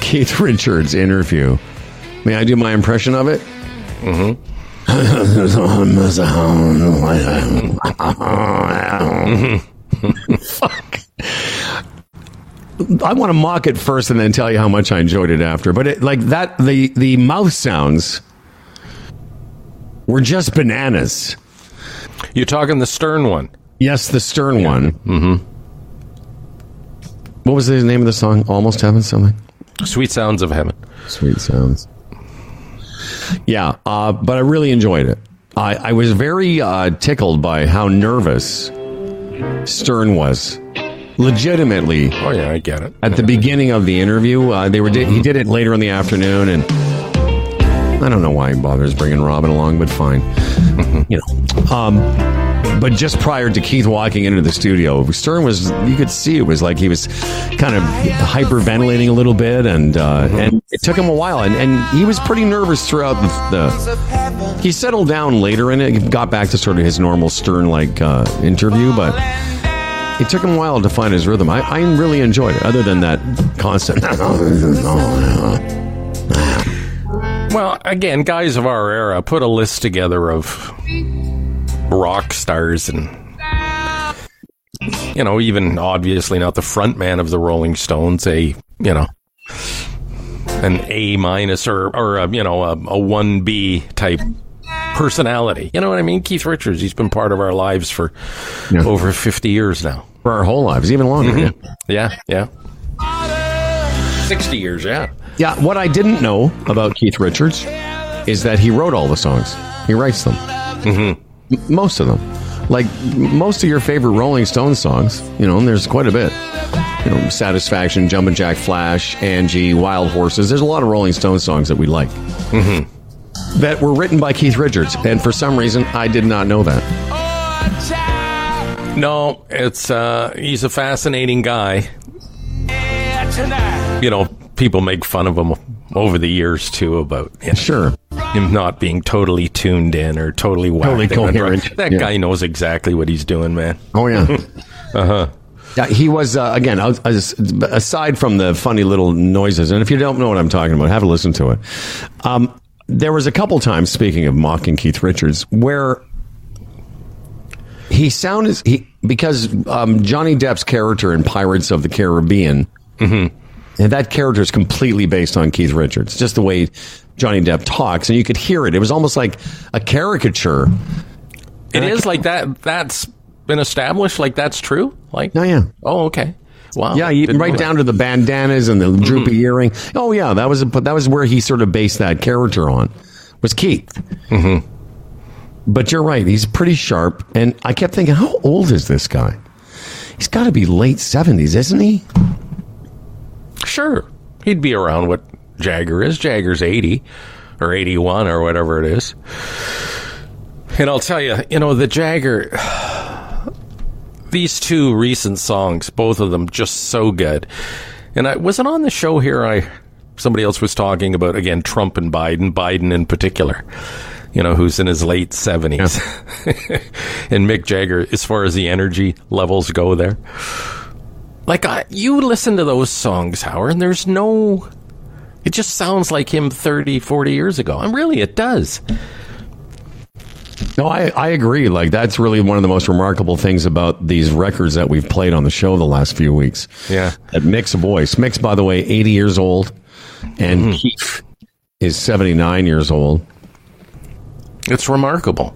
Keith Richards interview. May I do my impression of it? Mm-hmm. Fuck. I want to mock it first and then tell you how much I enjoyed it after. But it, like that, the the mouth sounds were just bananas. You're talking the Stern one. Yes, the Stern one. Mm-hmm. What was the name of the song? Almost Heaven, something. Sweet Sounds of Heaven. Sweet sounds. Yeah, uh, but I really enjoyed it. I, I was very uh, tickled by how nervous Stern was. Legitimately, Oh, yeah, I get it. at the beginning of the interview, uh, they were di- he did it later in the afternoon, and I don't know why he bothers bringing Robin along, but fine. You know. Um, but just prior to Keith walking into the studio, Stern was, you could see it was like he was kind of hyperventilating a little bit, and uh, and it took him a while. And, and he was pretty nervous throughout the, the. He settled down later and it, he got back to sort of his normal Stern like uh, interview, but it took him a while to find his rhythm. I, I really enjoyed it, other than that constant. Well, again, guys of our era, put a list together of rock stars and you know, even obviously not the front man of the Rolling Stones, a you know, an A minus or or a, you know a, a one B type personality. You know what I mean? Keith Richards, he's been part of our lives for Yeah. over fifty years now. For our whole lives, even longer. Mm-hmm. yeah. Yeah, yeah. Sixty years, yeah. Yeah, what I didn't know about Keith Richards is that he wrote all the songs. He writes them. Mm-hmm. M- most of them. Like most of your favorite Rolling Stones songs, you know, and there's quite a bit. You know, Satisfaction, Jumpin' Jack Flash, Angie, Wild Horses. There's a lot of Rolling Stones songs that we like. Mm-hmm. That were written by Keith Richards. And for some reason, I did not know that. No, it's uh, he's a fascinating guy. You know, people make fun of him over the years too about you know, Sure. him not being totally tuned in or totally Totally whacked in the coherent. That Yeah. guy knows exactly what he's doing, man. Oh yeah. uh-huh. Yeah, he was uh, again. I was- I was- aside from the funny little noises, and if you don't know what I'm talking about, have a listen to it. Um, there was a couple times, speaking of mocking Keith Richards, where he sounded he because um, Johnny Depp's character in Pirates of the Caribbean, and that character is completely based on Keith Richards, just the way Johnny Depp talks, and you could hear it. It was almost like a caricature. It is like that. That's been established. Like that's true. Like Oh yeah. oh okay. Wow. Yeah, right down to the bandanas and the droopy earring. Oh yeah, that was a, that was where he sort of based that character on. Was Keith. Mm-hmm. But you're right; he's pretty sharp, and I kept thinking, how old is this guy? He's got to be late seventies, isn't he? Sure, he'd be around what Jagger is. Jagger's eighty or eighty-one or whatever it is. And I'll tell you, you know, the Jagger. These two recent songs, both of them, just so good. And I wasn't on the show here. I somebody else was talking about again Trump and Biden, Biden in particular. You know, who's in his late seventies, and Mick Jagger, as far as the energy levels go, there. Like I, you listen to those songs, Howard, and there's no. It just sounds like him 30, 40 years ago. And really, it does. No, I, I agree. Like that's really one of the most remarkable things about these records that we've played on the show the last few weeks. Yeah. that Mick's voice. Mick's, by the way, eighty years old, and mm-hmm. Keith is seventy nine years old. It's remarkable.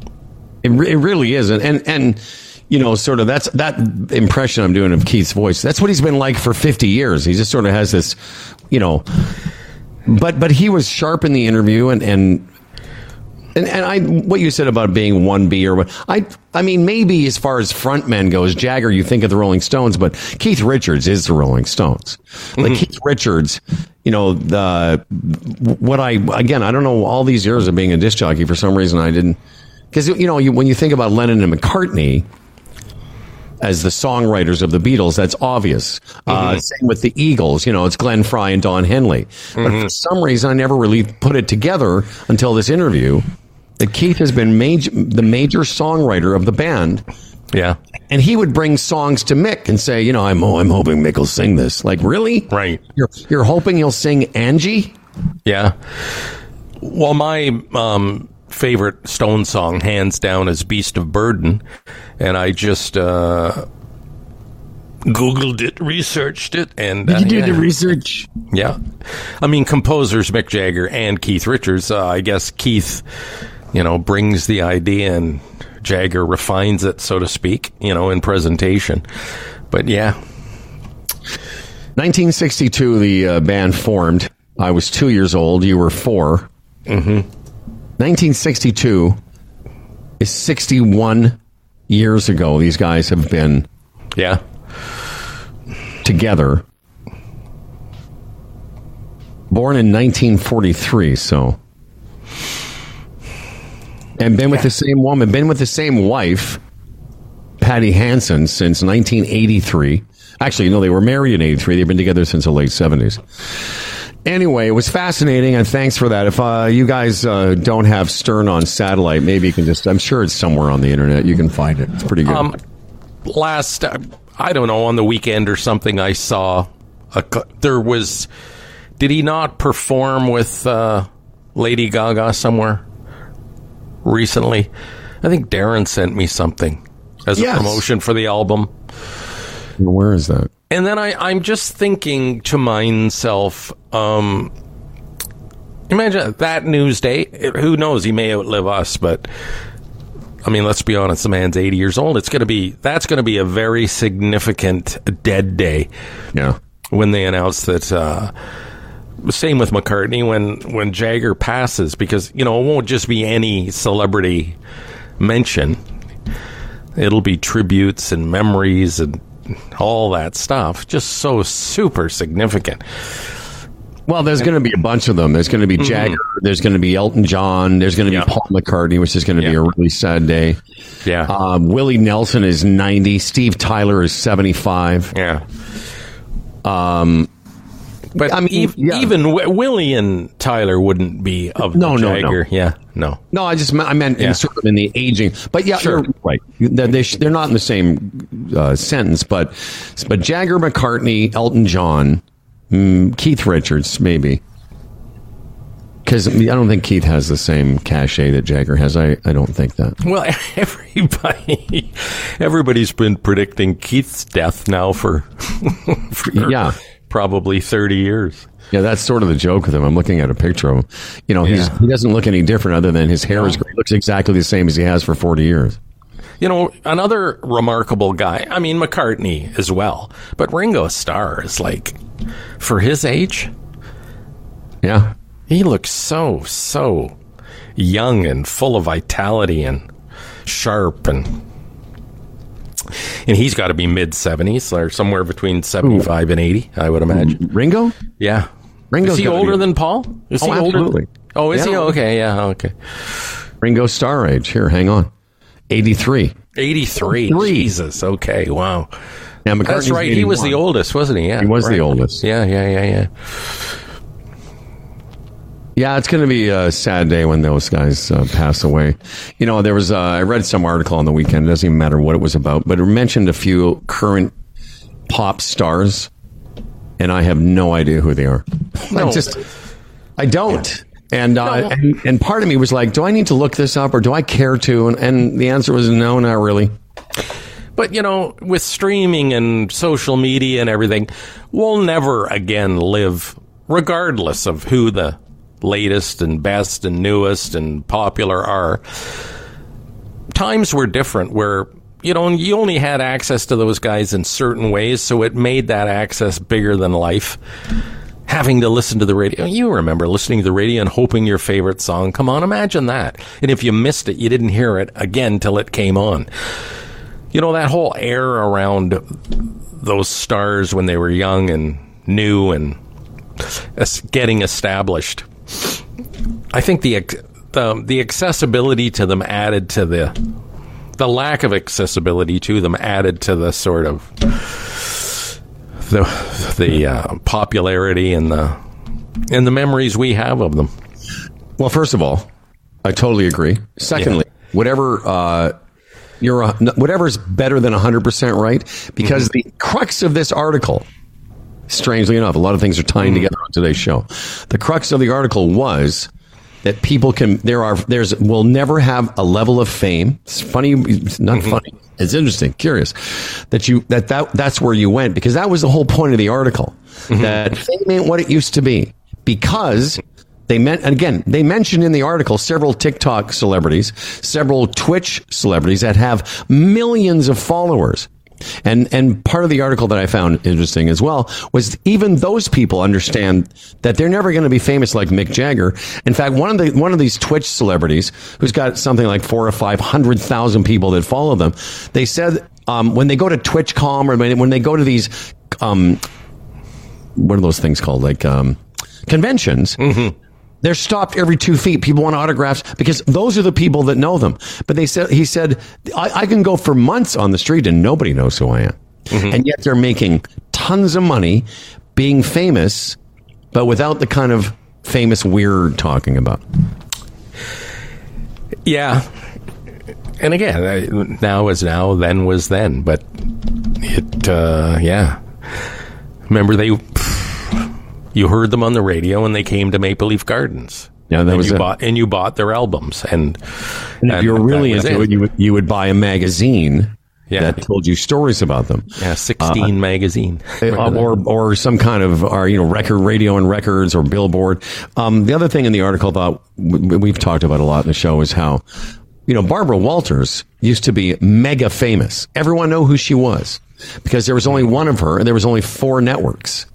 It, it really is, and, and and you know, sort of that's that impression I'm doing of Keith's voice. That's what he's been like for 50 years. He just sort of has this, you know, but but he was sharp in the interview, and and and, and I what you said about being one B or what I I mean maybe as far as frontman goes, Jagger, you think of the Rolling Stones, but Keith Richards is the Rolling Stones. Like mm-hmm. Keith Richards, you know the what I again I don't know all these years of being a disc jockey for some reason I didn't because you know you, when you think about Lennon and McCartney as the songwriters of the Beatles, that's obvious. Uh, same with the Eagles, you know, it's Glenn Frey and Don Henley. But for some reason, I never really put it together until this interview that Keith has been major, the major songwriter of the band. Yeah. And he would bring songs to Mick and say, you know, I'm, oh, I'm hoping Mick will sing this. Like, really? Right. You're, you're hoping he'll sing Angie? Yeah. Well, my um, favorite Stone song, hands down, is Beast of Burden. And I just uh, Googled it, researched it, and. Uh, you did yeah. The research? Yeah. I mean, composers Mick Jagger and Keith Richards. Uh, I guess Keith, you know, brings the idea and Jagger refines it, so to speak, you know, in presentation. But yeah. 1962, the uh, band formed. I was two years old. You were 4 Mm-hmm. 1962 is 61 years ago. These guys have been Yeah. together. Born in 1943, so and been with the same woman, been with the same wife, Patty Hansen, since 1983. Actually, no, they were married in 83. They've been together since the late 70s. Anyway, it was fascinating, and thanks for that. If uh, you guys uh, don't have Stern on satellite, maybe you can just, I'm sure it's somewhere on the internet. You can find it. It's pretty good. Um, last, uh, I don't know, on the weekend or something, I saw a, there was. Did he not perform with uh, Lady Gaga somewhere recently? I think Darren sent me something as Yes. a promotion for the album. Where is that? And then I, I'm just thinking to myself, um, imagine that news day. Who knows? He may outlive us, but I mean, let's be honest. The man's 80 years old. It's going to be that's going to be a very significant dead day Yeah. when they announce that. Uh, same with McCartney when when Jagger passes, because you know it won't just be any celebrity mention. It'll be tributes and memories and all that stuff. Just so super significant. Well, there's going to be a bunch of them. There's going to be Jagger. There's going to be Elton John. There's going to be Mm-hmm. Yeah. Paul McCartney, which is going to be a really sad day. Yeah. Um, Willie Nelson is 90. Steve Tyler is 75. Yeah. Um, but I mean, ev- yeah. even w- Willie and Tyler wouldn't be of No, the no, no. Yeah, no. No, I just I meant Yeah. in sort of in the aging. But yeah, Sure. right. They're, they they're not in the same uh, sentence. But but Jagger, McCartney, Elton John, mm, Keith Richards, maybe. Because I don't think Keith has the same cachet that Jagger has. I, I don't think that. Well, everybody, everybody's been predicting Keith's death now for, for Yeah. Probably thirty years. Yeah, that's sort of the joke with him. I'm looking at a picture of him. You know, he's, Yeah. he doesn't look any different other than his hair is great. Looks exactly the same as he has for 40 years. You know, another remarkable guy. I mean, McCartney as well, but Ringo Starr is like, for his age, Yeah. he looks so so young and full of vitality and sharp and. And he's got to be mid seventies or somewhere between seventy five and eighty, I would imagine. Mm, Ringo? Yeah. Ringo. is he older be- than Paul? Is Oh, he older? absolutely. Oh, is he? Okay, yeah, okay. Ringo Starr age. Here, hang on. 83. 83. Three. Jesus, okay, wow. Yeah, That's right. He was the oldest, wasn't he? Yeah. He was the oldest. Yeah, yeah, yeah, yeah. Yeah, it's going to be a sad day when those guys uh, pass away. You know, there was, uh, I read some article on the weekend. It doesn't even matter what it was about, but it mentioned a few current pop stars, and I have no idea who they are. No. I just, I don't. And, uh, No. and and part of me was like, do I need to look this up or do I care to? And, and the answer was no, not really. But, you know, with streaming and social media and everything, we'll never again live, regardless of who the latest and best and newest and popular are. Times were different where, you know, you only had access to those guys in certain ways, so it made that access bigger than life. Having to listen to the radio. You remember listening to the radio and hoping your favorite song. Come on, imagine that. And if you missed it, you didn't hear it again till it came on you know that whole air around those stars when they were young and new and getting established. I think the the the accessibility to them added to the the lack of accessibility to them added to the sort of the the uh, popularity and the and the memories we have of them. Well, first of all, I totally agree. Secondly, whatever uh, you're a, whatever's better than 100% right because the crux of this article strangely enough a lot of things are tying together on today's show. The crux of the article was that people can there are there's will never have a level of fame. It's funny it's not mm-hmm. funny. It's interesting, curious that you that, that that's where you went because that was the whole point of the article. Mm-hmm. That fame ain't what it used to be because they meant and again they mentioned in the article several TikTok celebrities, several Twitch celebrities that have millions of followers. And and part of the article that I found interesting as well was even those people understand that they're never going to be famous like Mick Jagger. In fact, one of the one of these Twitch celebrities who's got something like four or five hundred thousand people that follow them, they said um, when they go to TwitchCon or when, when they go to these um, what are those things called like um, conventions They're stopped every two feet. People want autographs because those are the people that know them. But they said, he said, I, I can go for months on the street and nobody knows who I am. And yet they're making tons of money being famous, but without the kind of famous we're talking about. Yeah. And again, now is now, then was then. But it, uh, yeah. Remember, they, you heard them on the radio and they came to Maple Leaf Gardens. Yeah, that and was you it. bought and you bought their albums and, And if you're really into it, you would, you would buy a magazine Yeah. that told you stories about them. yeah, sixteen magazine. Uh, or or some kind of or you know record radio and records or billboard. Um, the other thing in the article that w- we've talked about a lot in the show is how you know Barbara Walters used to be mega famous. Everyone knew who she was because there was only one of her and there was only four networks.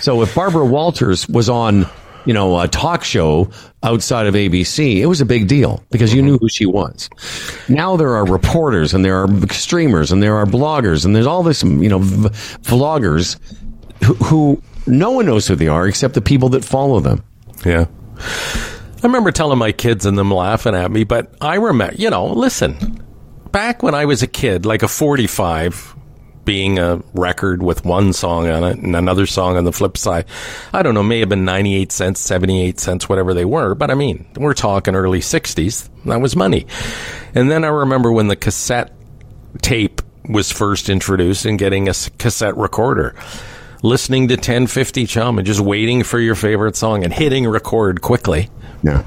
So if Barbara Walters was on you know a talk show outside of ABC, it was a big deal because you knew who she was. Now there are reporters and there are streamers and there are bloggers and there's all this you know v- vloggers who, who no one knows who they are except the people that follow them. Yeah. I remember telling my kids and them laughing at me, but I remember, you know, listen, back when I was a kid, like a 45 being a record with one song on it and another song on the flip side, I don't know, may have been 98 cents, 78 cents, whatever they were, but I mean, we're talking early 60s. That was money. And then I remember when the cassette tape was first introduced and getting a cassette recorder. Listening to 1050 CHUM and just waiting for your favorite song and hitting record quickly. Yeah.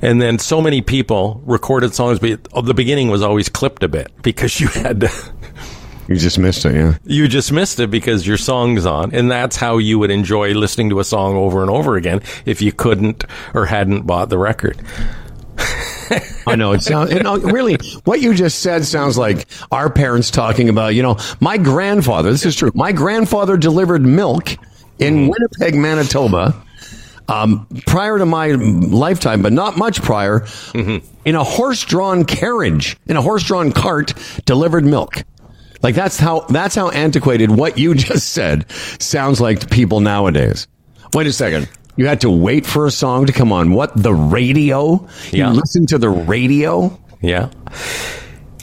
And then so many people recorded songs, but the beginning was always clipped a bit because you had to, You just missed it, yeah. you just missed it because your song's on. And that's how you would enjoy listening to a song over and over again if you couldn't or hadn't bought the record. I know it sounds. You know, really, what you just said sounds like our parents talking about. You know, my grandfather. This is true. My grandfather delivered milk in Winnipeg, Manitoba. Um, prior to my lifetime, but not much prior, in a horse-drawn carriage, in a horse-drawn cart, delivered milk. Like that's how that's how antiquated what you just said sounds like to people nowadays. Wait a second. You had to wait for a song to come on. What the radio? Yeah. You listen to the radio? Yeah.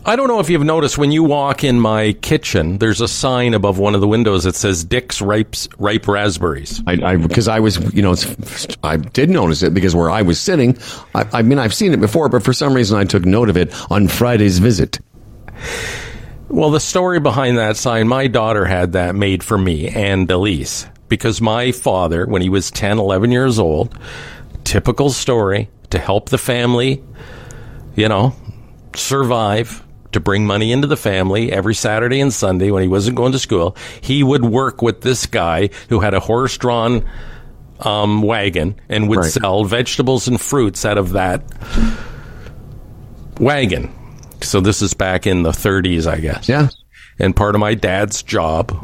I don't know if you've noticed when you walk in my kitchen, there's a sign above one of the windows that says Dick's Ripes, Ripe Raspberries. I, I because I was, you know, it's, I did notice it because where I was sitting, I, I mean, I've seen it before, but for some reason I took note of it on Friday's visit. Well, the story behind that sign, my daughter had that made for me and Elise because my father, when he was 10, 11 years old, typical story to help the family, you know, survive, to bring money into the family every Saturday and Sunday when he wasn't going to school. He would work with this guy who had a horse drawn um, wagon and would Right. sell vegetables and fruits out of that wagon. So this is back in the 30s, I guess. Yeah. And part of my dad's job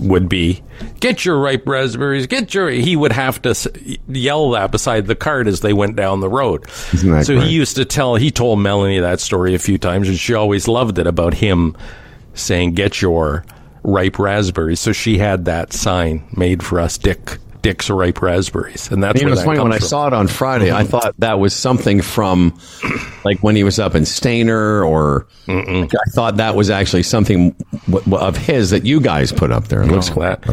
would be get your ripe raspberries, get your. He would have to yell that beside the cart as they went down the road. Isn't that so great? he used to tell. He told Melanie that story a few times, and she always loved it about him saying, "Get your ripe raspberries." So she had that sign made for us, Dick. Dick's ripe raspberries, and that's You know, where it's funny when comes I saw it on Friday, I thought that was something from like when he was up in Stainer, or I thought that was actually something w- w- of his that you guys put up there. It looks Oh, that,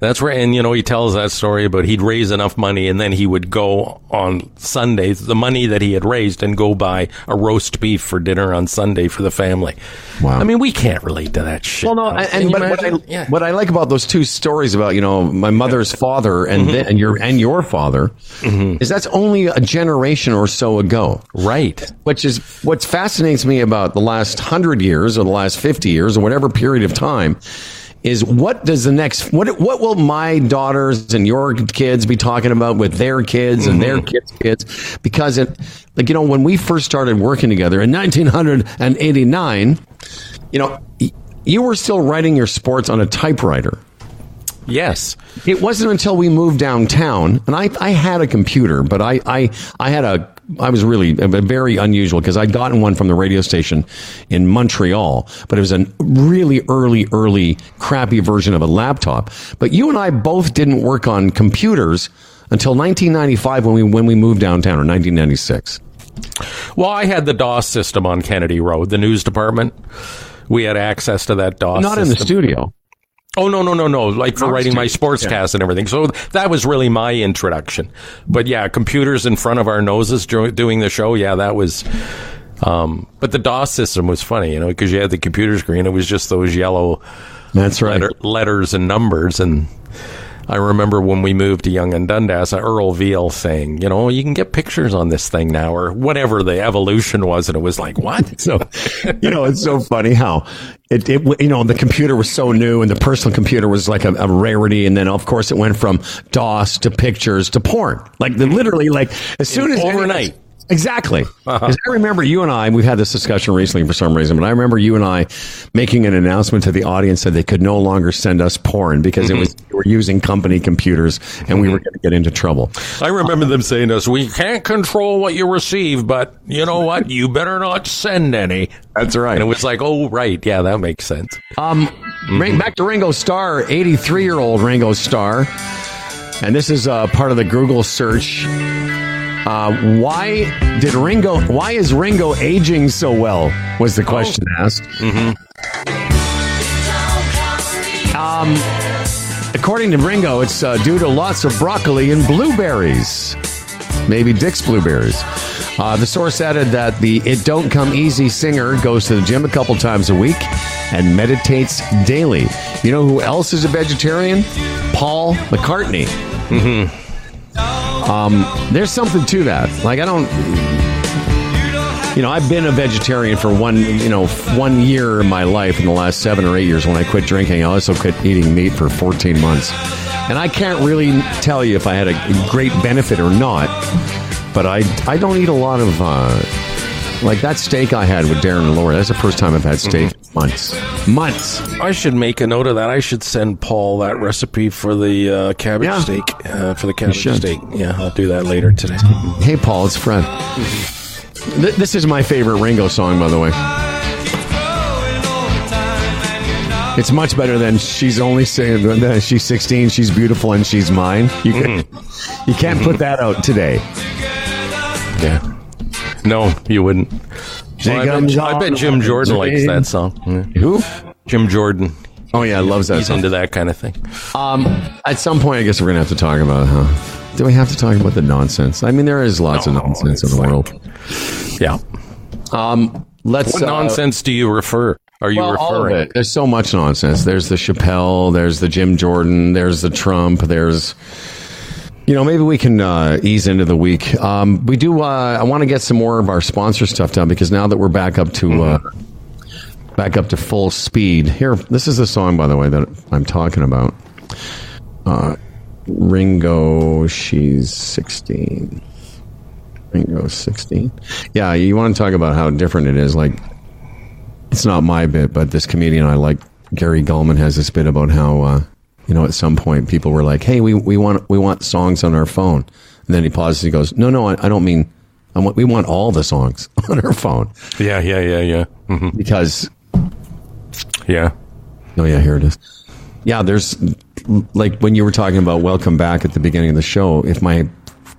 that's right. And, you know, he tells that story about he'd raise enough money and then he would go on Sundays, the money that he had raised, and go buy a roast beef for dinner on Sunday for the family. Wow. I mean, we can't relate to that shit. Well, no, and, and but what I, yeah. what I like about those two stories about you know my mother's father and then, and your and your father mm-hmm. is that's only a generation or so ago, right. which is what fascinates me about the last hundred years or the last fifty years or whatever period of time. Is what does the next what what will my daughters and your kids be talking about with their kids and their mm-hmm. kids' kids? Because it like you know when we first started working together in 1989, you know you were still writing your sports on a typewriter. Yes. It wasn't until we moved downtown, and I, I had a computer, but I, I, I had a, I was really very unusual because I'd gotten one from the radio station in Montreal, but it was a really early, early, crappy version of a laptop. But you and I both didn't work on computers until 1995 when we when we moved downtown, or 1996. Well, I had the DOS system on Kennedy Road, the news department. We had access to that DOS. Not in the studio. Oh no no no no! Like for writing my sportscast and everything. So that was really my introduction. But yeah, computers in front of our noses doing the show. Yeah, that was. Um, but the DOS system was funny, you know, because you had the computer screen. It was just those yellow That's right. letter, letters and numbers. And I remember when we moved to Yonge and Dundas, Earl Veal saying, you know, you can get pictures on this thing now, or whatever the evolution was. And it was like, what? So, you know, it's so funny how it, it, you know, the computer was so new and the personal computer was like a, a rarity. And then, of course, it went from DOS to pictures to porn. Like, the, literally, like, as soon as Overnight. Exactly. 'Cause I remember you and I, we've had this discussion recently for some reason, but I remember you and I making an announcement to the audience that they could no longer send us porn because it was, we were using company computers and we were going to get into trouble. I remember them saying to us, we can't control what you receive, but you know what? You better not send any. That's right. And it was like, oh, right. Yeah, that makes sense. Um, ring- back to Ringo Starr, 83 year old Ringo Starr. And this is uh, part of the Google search. Uh, why did Ringo, why is Ringo aging so well? Was the question asked. Um, according to Ringo, it's uh, due to lots of broccoli and blueberries. Maybe Dick's blueberries. Uh, the source added that the It Don't Come Easy singer goes to the gym a couple times a week and meditates daily. You know who else is a vegetarian? Paul McCartney. Um, there's something to that. Like I don't, you know, I've been a vegetarian for one, you know, one year in my life in the last seven or eight years when I quit drinking. I also quit eating meat for 14 months, and I can't really tell you if I had a great benefit or not. But I, I don't eat a lot of. Uh, like that steak I had with Darren and Laura. That's the first time I've had steak in months. Months. I should make a note of that. I should send Paul that recipe for the uh, cabbage Yeah. steak. Uh, for the cabbage steak. Yeah, I'll do that later today. Hey, Paul, it's Fred. Th- this is my favorite Ringo song, by the way. It's much better than she's only saying that she's 16, she's beautiful, and she's mine. You can, you can't put that out today. Yeah. No, you wouldn't. Well, I, bet, I bet Jim Jordan likes that song. Yeah. Who? Jim Jordan. Oh yeah, I loves that He's song. into that kind of thing. Um, at some point, I guess we're gonna have to talk about. Huh? Do we have to talk about the nonsense? I mean, there is lots of nonsense in the like- world. Yeah. Um, let's. What uh, nonsense do you refer? Are you well, referring? it. There's so much nonsense. There's the Chappelle. There's the Jim Jordan. There's the Trump. There's, you know, maybe we can uh, ease into the week. Um, we do. Uh, I want to get some more of our sponsor stuff done because now that we're back up to uh, back up to full speed. Here, this is the song, by the way, that I'm talking about. Uh, Ringo, she's 16. Ringo, 16. Yeah, you want to talk about how different it is. Like, it's not my bit, but this comedian I like, Gary Gulman, has this bit about how, uh, you know, at some point people were like, "Hey, we, we want we want songs on our phone," and then he pauses. He goes, "No, no, I, I don't mean. I want, we want all the songs on our phone Yeah, yeah, yeah, yeah. hmm because Yeah. Oh yeah, here it is. Yeah, there's like when you were talking about welcome back at the beginning of the show. If my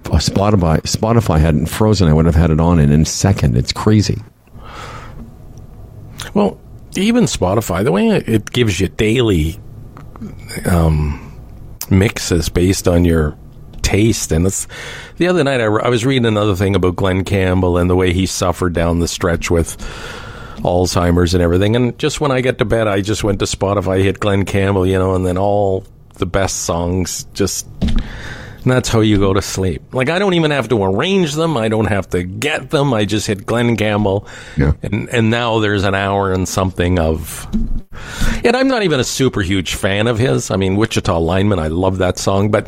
Spotify Spotify hadn't frozen, I would have had it on in a second. It's crazy. Well, even Spotify, the way it gives you daily um, mixes based on your taste, and it's the other night I, I was reading another thing about Glen Campbell and the way he suffered down the stretch with Alzheimer's and everything. And just when I get to bed, I just went to Spotify, hit Glen Campbell, you know, and then all the best songs just. And that's how you go to sleep. Like I don't even have to arrange them. I don't have to get them. I just hit Glen Campbell. Yeah. And and now there's an hour and something of and I'm not even a super huge fan of his. I mean, Wichita Lineman, I love that song, but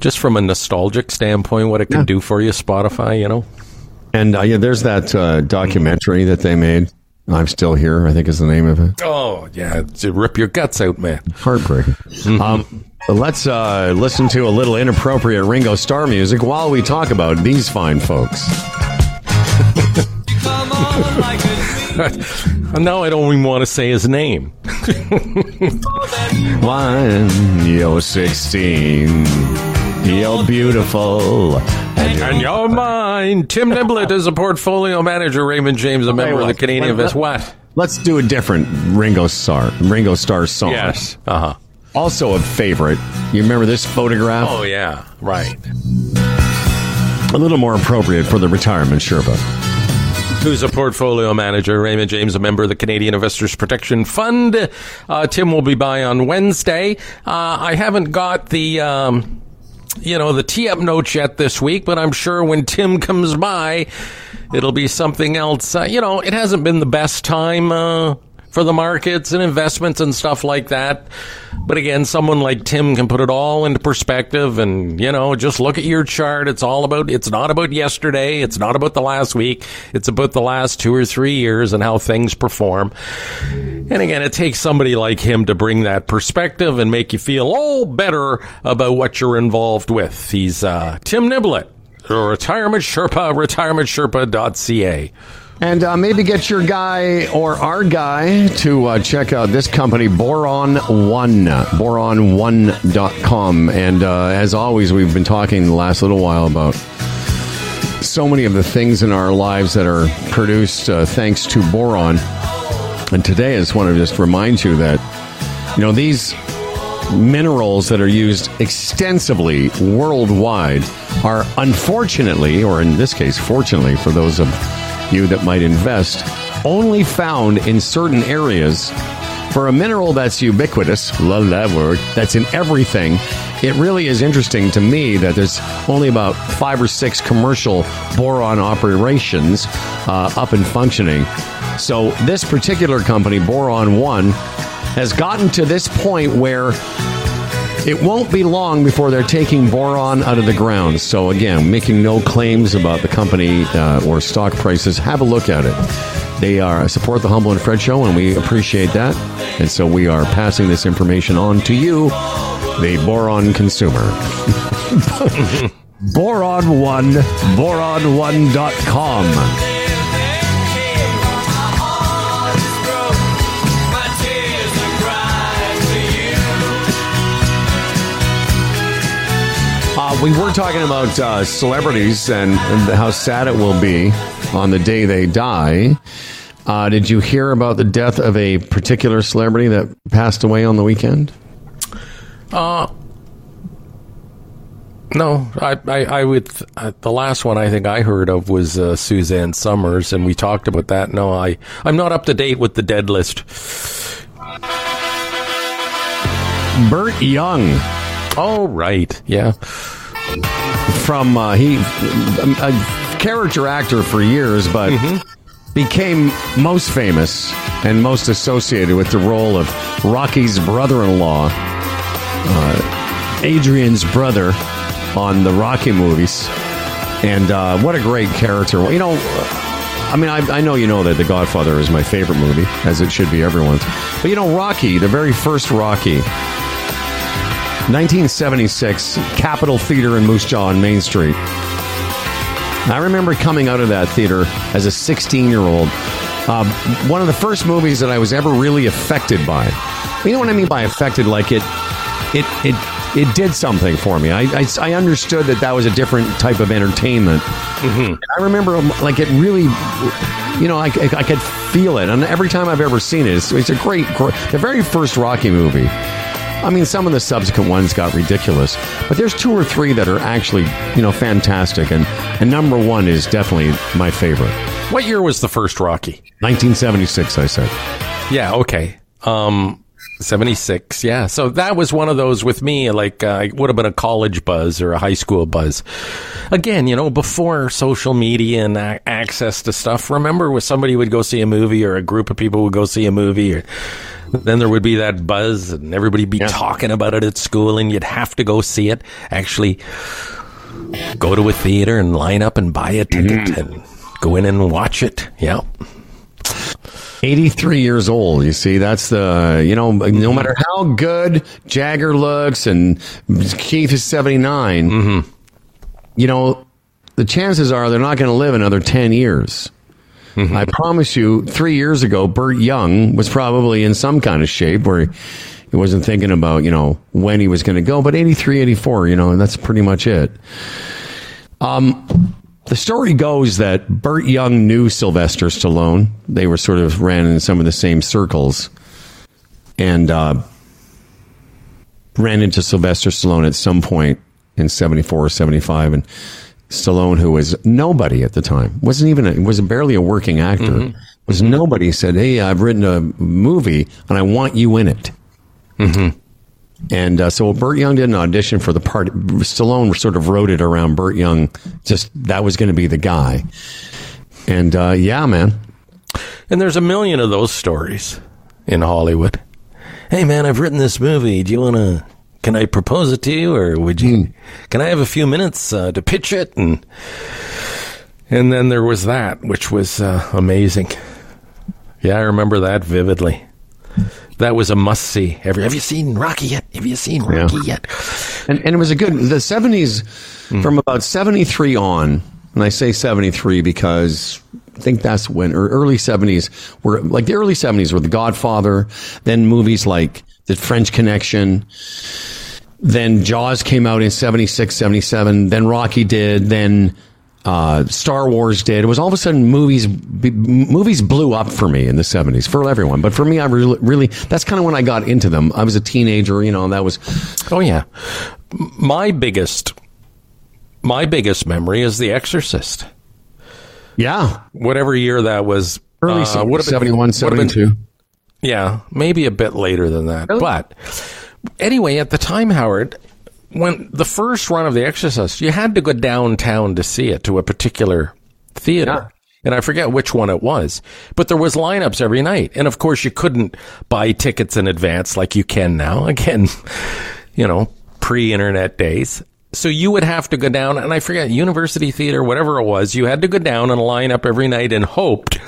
just from a nostalgic standpoint, what it can Yeah. do for you, Spotify, you know? And uh, yeah, there's that uh, documentary that they made. I'm still here. I think is the name of it. Oh, yeah. To rip your guts out, man. Heartbreaking. Um, let's uh, listen to a little inappropriate Ringo Starr music while we talk about these fine folks. And now I don't even want to say his name. One, you're 16. You're beautiful. And you're mine. Tim Niblett is a portfolio manager. Raymond James, a member of the? Canadian Invest. What? Let's do a different Ringo Starr, Ringo Starr song. Yes. Uh huh. Also a favorite. You remember this photograph? Oh yeah. Right. A little more appropriate for the retirement Sherpa. who's a portfolio manager. Raymond James, a member of the Canadian Investors Protection Fund. Uh, Tim will be by on Wednesday. Uh, I haven't got the. Um, you know, the tee up notes yet this week, but I'm sure when Tim comes by, it'll be something else. Uh, you know, it hasn't been the best time, uh, for the markets and investments and stuff like that. But again, someone like Tim can put it all into perspective and, you know, just look at your chart. It's all about, it's not about yesterday. It's not about the last week. It's about the last two or three years and how things perform. And again, it takes somebody like him to bring that perspective and make you feel all better about what you're involved with. He's, uh, Tim Niblett, Retirement Sherpa, retirementsherpa.ca. And uh, maybe get your guy or our guy to uh, check out this company, Boron One, boron1.com. And uh, as always, we've been talking the last little while about so many of the things in our lives that are produced uh, thanks to boron. And today, I just want to just remind you that, you know, these minerals that are used extensively worldwide are unfortunately, or in this case, fortunately for those of you that might invest, only found in certain areas. For a mineral that's ubiquitous, love that word, that's in everything, it really is interesting to me that there's only about five or six commercial boron operations uh, up and functioning. So this particular company, Boron One, has gotten to this point where it won't be long before they're taking boron out of the ground. So, again, making no claims about the company uh, or stock prices. Have a look at it. They are support the Humble and Fred show, and we appreciate that. And so we are passing this information on to you, the boron consumer. boron one, boron1.com. we were talking about uh, celebrities and, and how sad it will be on the day they die. Uh, did you hear about the death of a particular celebrity that passed away on the weekend? Uh, no, I, I, I would. Uh, the last one I think I heard of was uh, Suzanne Somers, and we talked about that. No, I, I'm not up to date with the dead list. Burt Young Oh, right, yeah. From uh, he a character actor for years, but became most famous and most associated with the role of Rocky's brother-in-law, uh, Adrian's brother, on the Rocky movies. And uh, what a great character! You know. I mean, I, I know you know that The Godfather is my favorite movie, as it should be everyone's. But you know, Rocky, the very first Rocky, 1976, Capitol Theater in Moose Jaw on Main Street. I remember coming out of that theater as a 16 year old. Uh, one of the first movies that I was ever really affected by. You know what I mean by affected? Like it, it, it, it did something for me. I, I, I understood that that was a different type of entertainment. And I remember, um, like, it really, you know, I, I, I could feel it. And every time I've ever seen it, it's, it's a great, great, the very first Rocky movie. I mean, some of the subsequent ones got ridiculous, but there's two or three that are actually, you know, fantastic. And, and number one is definitely my favorite. What year was the first Rocky? 1976, I said. Yeah, okay. Um, 76, yeah. So that was one of those with me, like, uh, it would have been a college buzz or a high school buzz. Again, you know, before social media and a- access to stuff, remember when somebody would go see a movie or a group of people would go see a movie or then there would be that buzz and everybody be talking about it at school and you'd have to go see it. Actually, go to a theater and line up and buy a ticket mm-hmm. and go in and watch it. Yeah. 83 years old. You see, that's the, you know, no matter how good Jagger looks and Keith is 79, mm-hmm. you know, the chances are they're not going to live another 10 years. I promise you, three years ago, Burt Young was probably in some kind of shape where He wasn't thinking about, you know, when he was going to go, but 83, 84, you know, and that's pretty much it. Um, the story goes that Burt Young knew Sylvester Stallone. They were sort of ran in some of the same circles. And, uh, ran into Sylvester Stallone at some point in 74 or 75 and Stallone who was nobody at the time wasn't even a, was barely a working actor was nobody said hey I've written a movie and I want you in it and uh, so Burt Young did an audition for the part Stallone sort of wrote it around Burt Young just that was going to be the guy and uh, yeah man And there's a million of those stories in Hollywood. Hey man, I've written this movie. Do you want to? Can I propose it to you, or would you? Can I have a few minutes uh, to pitch it? And and then there was that, which was uh, amazing. Yeah, I remember that vividly. That was a must see. Have you, have you seen Rocky yet? Have you seen Rocky Yeah. yet? and, and it was a good the 70s from about 73 on and i say 73 because i think that's when or early 70s were like the early 70s were the godfather then movies like the french connection then jaws came out in 76 77 then rocky did then uh, Star Wars did. It was all of a sudden movies b- movies blew up for me in the 70s for everyone. But for me, I really, really that's kind of when I got into them. I was a teenager, you know, and that was Oh yeah. My biggest, my biggest memory is The Exorcist. yeah, Whatever year that was. early uh, would have been- 71, would have been- 72. Yeah, maybe a bit later than that. But anyway, at the time, Howard, when the first run of The Exorcist, you had to go downtown to see it to a particular theater. Yeah. And I forget which one it was, but there was lineups every night. And of course, you couldn't buy tickets in advance like you can now. Again, you know, pre-internet days. So you would have to go down, and I forget University Theater, whatever it was. You had to go down and line up every night and hoped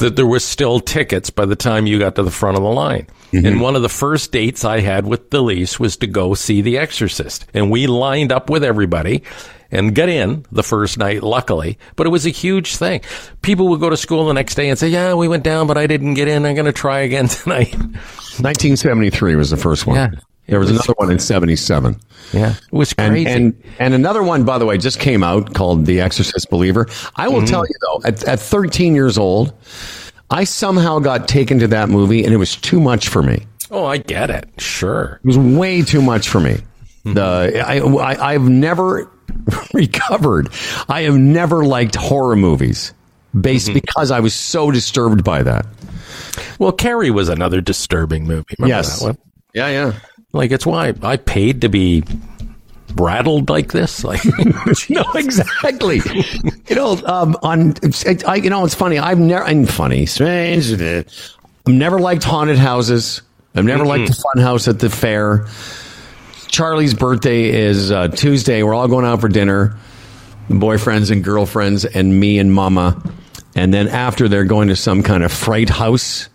that there was still tickets by the time you got to the front of the line. Mm-hmm. And one of the first dates I had with Delise was to go see The Exorcist. And we lined up with everybody and got in the first night, luckily. But it was a huge thing. People would go to school the next day and say, yeah, we went down, but I didn't get in. I'm going to try again tonight. 1973 was the first one. Yeah. There was another one in 77. Yeah. It was And, crazy. and and another one, by the way, just came out called The Exorcist Believer. I will tell mm-hmm. you though, at, at 13 years old, I somehow got taken to that movie, and it was too much for me. oh, I get it. Sure. It was way too much for me. Hmm. The I, I I've never recovered. I have never liked horror movies based mm-hmm. because I was so disturbed by that. Well, Carrie was another disturbing movie. Remember Yes. that one? Yeah, yeah. Like, it's why I paid to be rattled like this. Like, no, exactly. you know, um, on I, you know, it's funny. I've never and funny, strange. I've never liked haunted houses. I've never liked the fun house at the fair. Charlie's birthday is uh, Tuesday. We're all going out for dinner, boyfriends and girlfriends, and me and Mama. And then after, they're going to some kind of fright house.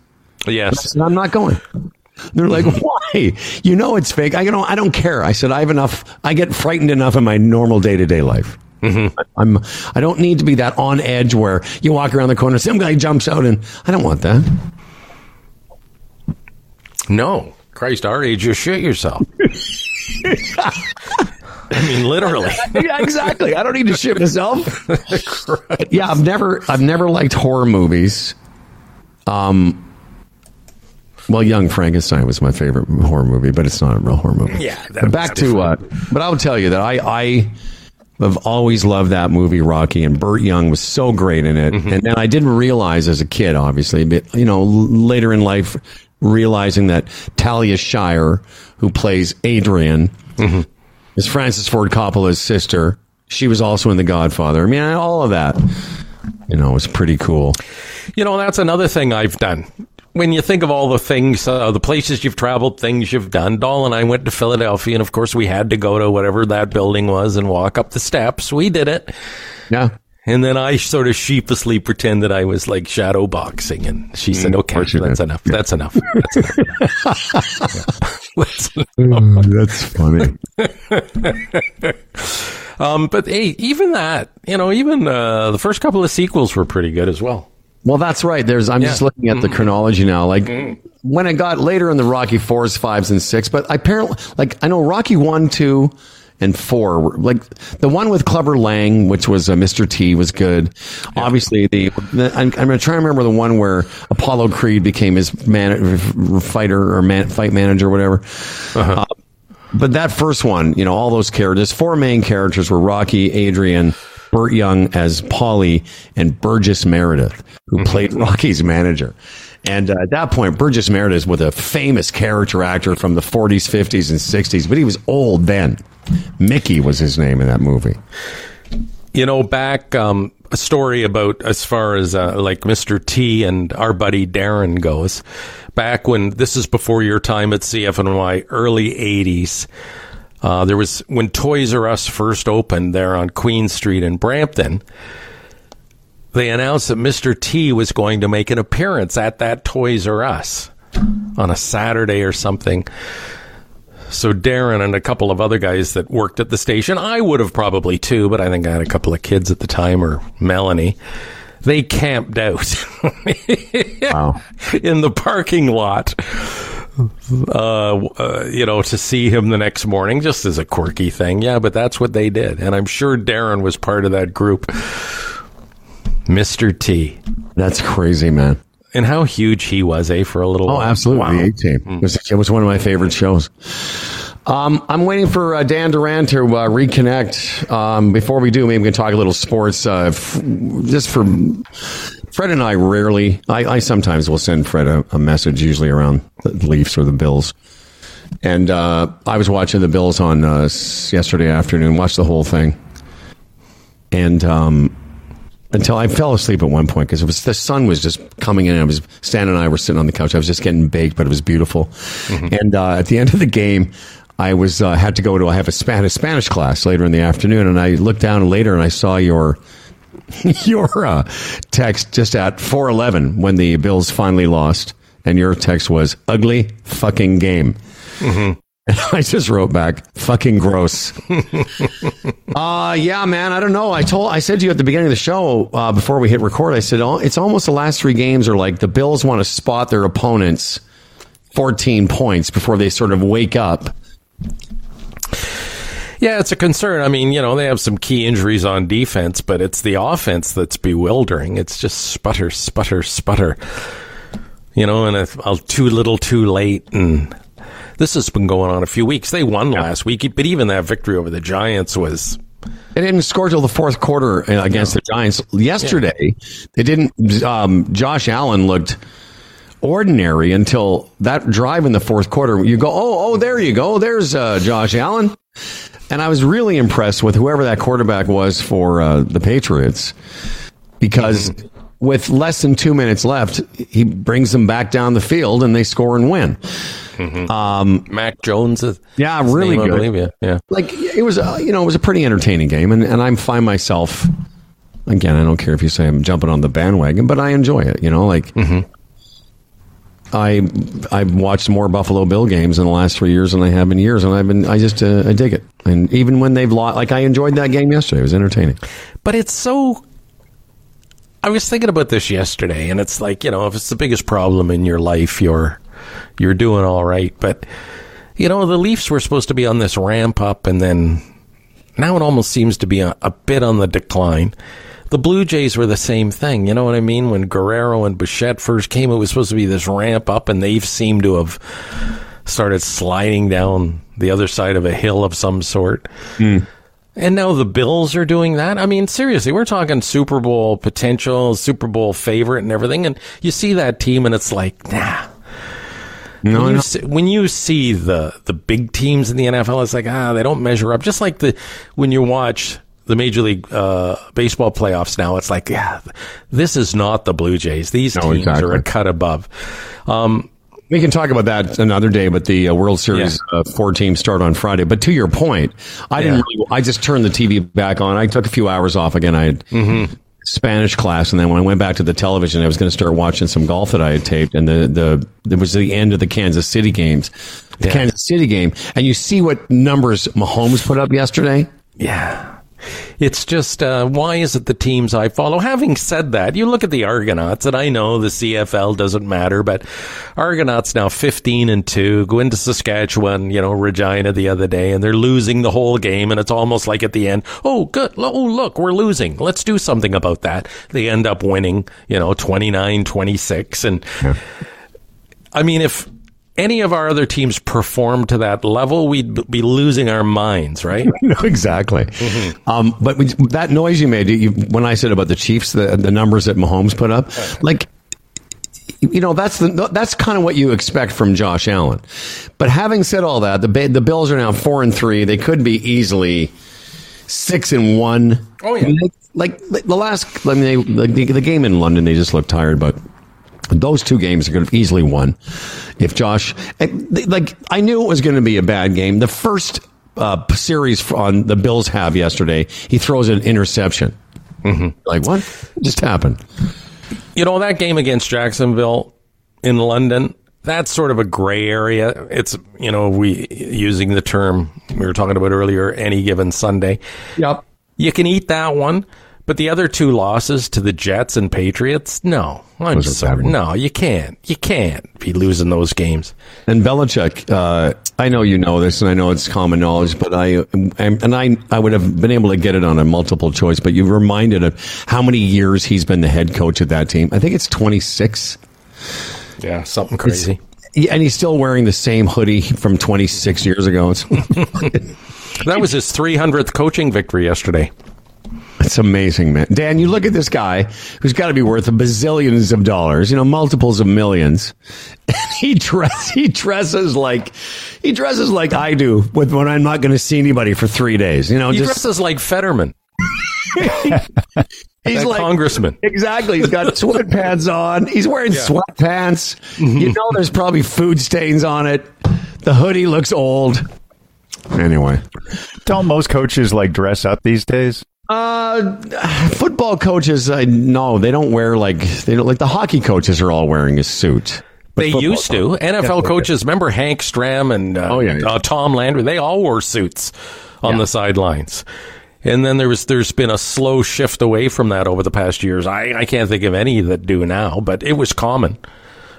yes. And I'm not going. They're like, why? You know it's fake. I you know I don't care. I said I have enough. I get frightened enough in my normal day to day life. I'm. I don't need to be that on edge where you walk around the corner, some guy jumps out, and I don't want that. No. Christ, our age, you shit yourself. I mean, literally. yeah, exactly. I don't need to shit myself. yeah, I've never. I've never liked horror movies. Um. Well, Young Frankenstein was my favorite horror movie, but it's not a real horror movie. Yeah, But back to. Uh, but I'll tell you that I. I have always loved that movie, Rocky, and Burt Young was so great in it. And then I didn't realize as a kid, obviously, but you know, l- later in life, realizing that Talia Shire, who plays Adrian, is Francis Ford Coppola's sister. She was also in The Godfather. I mean, all of that, you know, was pretty cool. You know, that's another thing I've done. When you think of all the things, uh, the places you've traveled, things you've done, Doll and I went to Philadelphia, and of course, we had to go to whatever that building was and walk up the steps. We did it. Yeah. And then I sort of sheepishly pretended I was like shadow boxing, and she said, "Okay, that's enough. That's enough. That's enough." That's enough. That's funny. Um, but hey, even that, you know, even uh, the first couple of sequels were pretty good as well. Well, that's right. There's. I'm just looking at the chronology now. Like when it got later in the Rocky fours, fives, and six, but apparently, like I know Rocky one, two, and four, were- like the one with Clubber Lang, which was uh, Mr. T, was good. Obviously, the, the I'm, I'm trying to remember the one where Apollo Creed became his man, fighter or man, fight manager, or whatever. Uh, but that first one, you know, all those characters, four main characters were Rocky, Adrian, Burt Young as Paulie, and Burgess Meredith, who played Rocky's manager. And uh, at that point, Burgess Meredith was a famous character actor from the 40s, 50s, and 60s, but he was old then. Mickey was his name in that movie. You know, back um, a story about as far as uh, like Mr. T and our buddy Darren goes. Back when this is before your time at CFNY, early '80s. Uh, there was when Toys R Us first opened there on Queen Street in Brampton. They announced that Mr. T was going to make an appearance at that Toys R Us on a Saturday or something. So Darren and a couple of other guys that worked at the station, I would have probably too, but I think I had a couple of kids at the time or Melanie. They camped out Wow. in the parking lot. Uh, uh, you know, to see him the next morning, just as a quirky thing. Yeah, but that's what they did. And I'm sure Darren was part of that group. Mr. T. That's crazy, man. And how huge he was, eh, for a little Oh, while. absolutely. Wow. The A Team. It, was, it was one of my favorite shows. Um, I'm waiting for uh, Dan Duran to uh, reconnect. Um, before we do, maybe we can talk a little sports. Uh, f- just for Fred and I, rarely. I, I sometimes will send Fred a, a message, usually around the Leafs or the Bills. And uh, I was watching the Bills on uh, yesterday afternoon. Watched the whole thing, and um, until I fell asleep at one point because it was the sun was just coming in. I was Stan and I were sitting on the couch. I was just getting baked, but it was beautiful. And uh, at the end of the game, I was uh, had to go to I have a Spanish Spanish class later in the afternoon, and I looked down later and I saw your your uh, text just at four eleven when the Bills finally lost, and your text was ugly fucking game. And I just wrote back, fucking gross. Uh, yeah, man. I don't know. I told, I said to you at the beginning of the show uh, before we hit record. I said oh, it's almost the last three games are like the Bills want to spot their opponents fourteen points before they sort of wake up. Yeah, it's a concern. I mean, you know, they have some key injuries on defense, but it's the offense that's bewildering. It's just sputter, sputter, sputter. You know, and if, uh, too little, too late, and this has been going on a few weeks. They won last week, but even that victory over the Giants was They didn't score till the fourth quarter uh, against the Giants yesterday. They didn't. Um, Josh Allen looked ordinary until that drive in the fourth quarter. You go, oh, oh, there you go. There's uh, Josh Allen. And I was really impressed with whoever that quarterback was for uh, the Patriots because with less than two minutes left, he brings them back down the field and they score and win. Mac Jones. is Yeah, really name, good. believe, yeah, yeah. like it was uh, you know it was a pretty entertaining game and, and i find myself again i don't care if you say i'm jumping on the bandwagon but i enjoy it you know like i i've watched more buffalo bill games in the last three years than i have in years and i've been i just uh, i dig it and even when they've lost like i enjoyed that game yesterday it was entertaining But it's so. I was thinking about this yesterday, and it's like you know, if it's the biggest problem in your life, you're you're doing all right. But you know, the Leafs were supposed to be on this ramp up, and then now it almost seems to be a, a bit on the decline. The Blue Jays were the same thing. You know what I mean? When Guerrero and Bichette first came, it was supposed to be this ramp up, and they've seemed to have started sliding down the other side of a hill of some sort. And now the Bills are doing that. I mean, seriously, we're talking Super Bowl potential, Super Bowl favorite, and everything. And you see that team, and it's like, nah. no, when, you see, when you see the the big teams in the NFL, it's like ah, they don't measure up. Just like the when you watch the Major League uh, Baseball playoffs now, it's like yeah, this is not the Blue Jays. These No, teams exactly. are a cut above. Um, We can talk about that another day, but the uh, World Series uh, four teams start on Friday. But to your point, I didn't. Really, I just turned the TV back on. I took a few hours off again. I had Spanish class, and then when I went back to the television, I was going to start watching some golf that I had taped, and the the it was the end of the Kansas City games, the Yeah. Kansas City game, and you see what numbers Mahomes put up yesterday. yeah. It's just uh, why is it the teams I follow? Having said that, you look at the Argonauts, and I know the CFL doesn't matter, but Argonauts now fifteen and two go into Saskatchewan, you know Regina the other day, and they're losing the whole game, and it's almost like at the end, oh good, oh look, we're losing, let's do something about that. They end up winning, you know, 29-26. and. I mean, if any of our other teams performed to that level, we'd be losing our minds, right? no, exactly. Um, but we- that noise you made you, when I said about the Chiefs, the, the numbers that Mahomes put up, like, you know, that's the that's kind of what you expect from Josh Allen. But having said all that, the the Bills are now four and three. They could be easily six and one. Oh, yeah. like, like the last. I mean, they, like the, the game in London, they just looked tired, but. Those two games are going to easily won if Josh. eh, Like I knew it was going to be a bad game. The first uh, series on the Bills have yesterday, he throws an interception. Mm-hmm. Like what just happened? you know that game against Jacksonville in London. That's sort of a gray area. It's you know we using the term we were talking about earlier. Any given Sunday, Yep. you can eat that one. But the other two losses to the Jets and Patriots, no, I'm sorry, no, you can't, you can't be losing those games. And Belichick, uh, I know you know this, and I know it's common knowledge, but I and I I would have been able to get it on a multiple choice, but you've reminded of how many years he's been the head coach of that team. I think it's twenty six. Yeah, something crazy. Yeah, and he's still wearing the same hoodie from 26 years ago. That was his 300th coaching victory yesterday. It's amazing, man. Dan, you look at this guy who's got to be worth a bazillions of dollars, you know, multiples of millions. And he dress he dresses like he dresses like I do with when I'm not going to see anybody for three days. You know, He just dresses like Fetterman, he's that like congressman. Exactly. He's got sweatpants on. He's wearing sweatpants. Mm-hmm. You know, there's probably food stains on it. The hoodie looks old. Anyway, Don't most coaches like dress up these days? Uh, football coaches, I no, they don't wear like they don't like the hockey coaches are all wearing a suit. But They used to. NFL coaches, remember Hank Stram and uh, Oh, yeah, yeah. Uh, Tom Landry? They all wore suits on the sidelines. And then there was there's been a slow shift away from that over the past years. I, I can't think of any that do now, but it was common